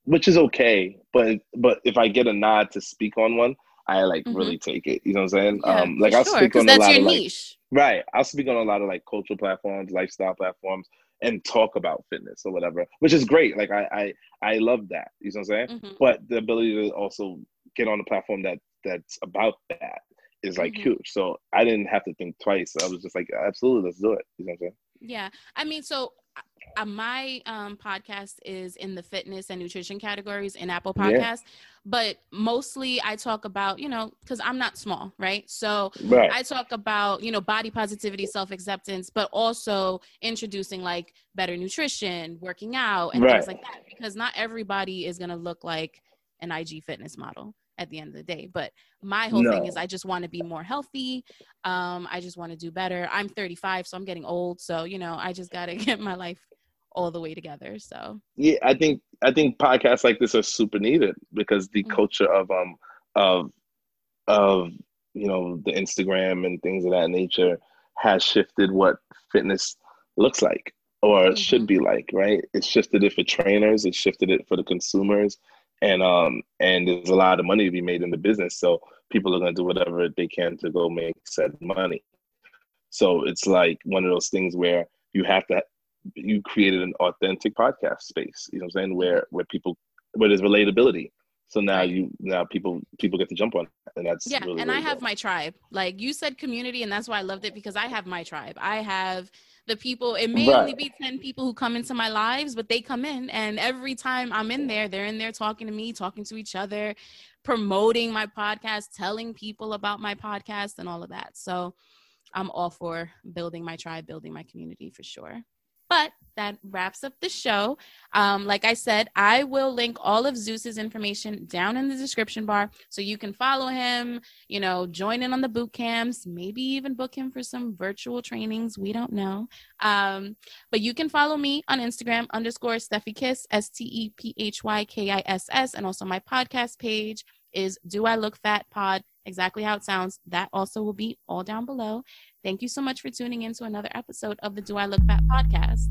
which is okay. But but if I get a nod to speak on one, I like mm-hmm. really take it. You know what I'm saying? Yeah, um, like I'll sure, speak on a lot of niche. like right. I'll speak on a lot of like cultural platforms, lifestyle platforms, and talk about fitness or whatever, which is great. Like I I I love that. You know what I'm saying? Mm-hmm. But the ability to also get on a platform that that's about that is like mm-hmm. huge. So I didn't have to think twice. I was just like, absolutely, let's do it. You know what I'm saying? Yeah. I mean, so uh, my um, podcast is in the fitness and nutrition categories in Apple Podcasts, yeah. but mostly I talk about, you know, because I'm not small, right? So right. I talk about, you know, body positivity, self acceptance, but also introducing like better nutrition, working out, and right. things like that, because not everybody is going to look like an IG fitness model at the end of the day. But my whole no. thing is I just want to be more healthy. Um, I just want to do better. I'm 35, so I'm getting old. So, you know, I just got to get my life all the way together. So yeah, I think I think podcasts like this are super needed because the mm-hmm. culture of um of of you know the Instagram and things of that nature has shifted what fitness looks like or mm-hmm. should be like, right? It's shifted it for trainers, it's shifted it for the consumers, and um and there's a lot of money to be made in the business so people are going to do whatever they can to go make said money. So it's like one of those things where you have to you created an authentic podcast space you know what i'm saying where where people where there's relatability so now you now people people get to jump on and that's yeah really, and really i have my tribe. Like you said community and that's why i loved it because i have my tribe. I have the people it may right. only be 10 people who come into my lives but they come in and every time i'm in there they're in there talking to me talking to each other promoting my podcast telling people about my podcast and all of that. So i'm all for building my tribe building my community for sure but that wraps up the show. Um, like I said, I will link all of Zeus's information down in the description bar so you can follow him, you know, join in on the boot camps, maybe even book him for some virtual trainings. We don't know. Um, but you can follow me on Instagram underscore Stephy Kiss, S T E P H Y K I S S, and also my podcast page is Do I Look Fat Pod? Exactly how it sounds. That also will be all down below. Thank you so much for tuning in to another episode of the Do I Look Fat podcast.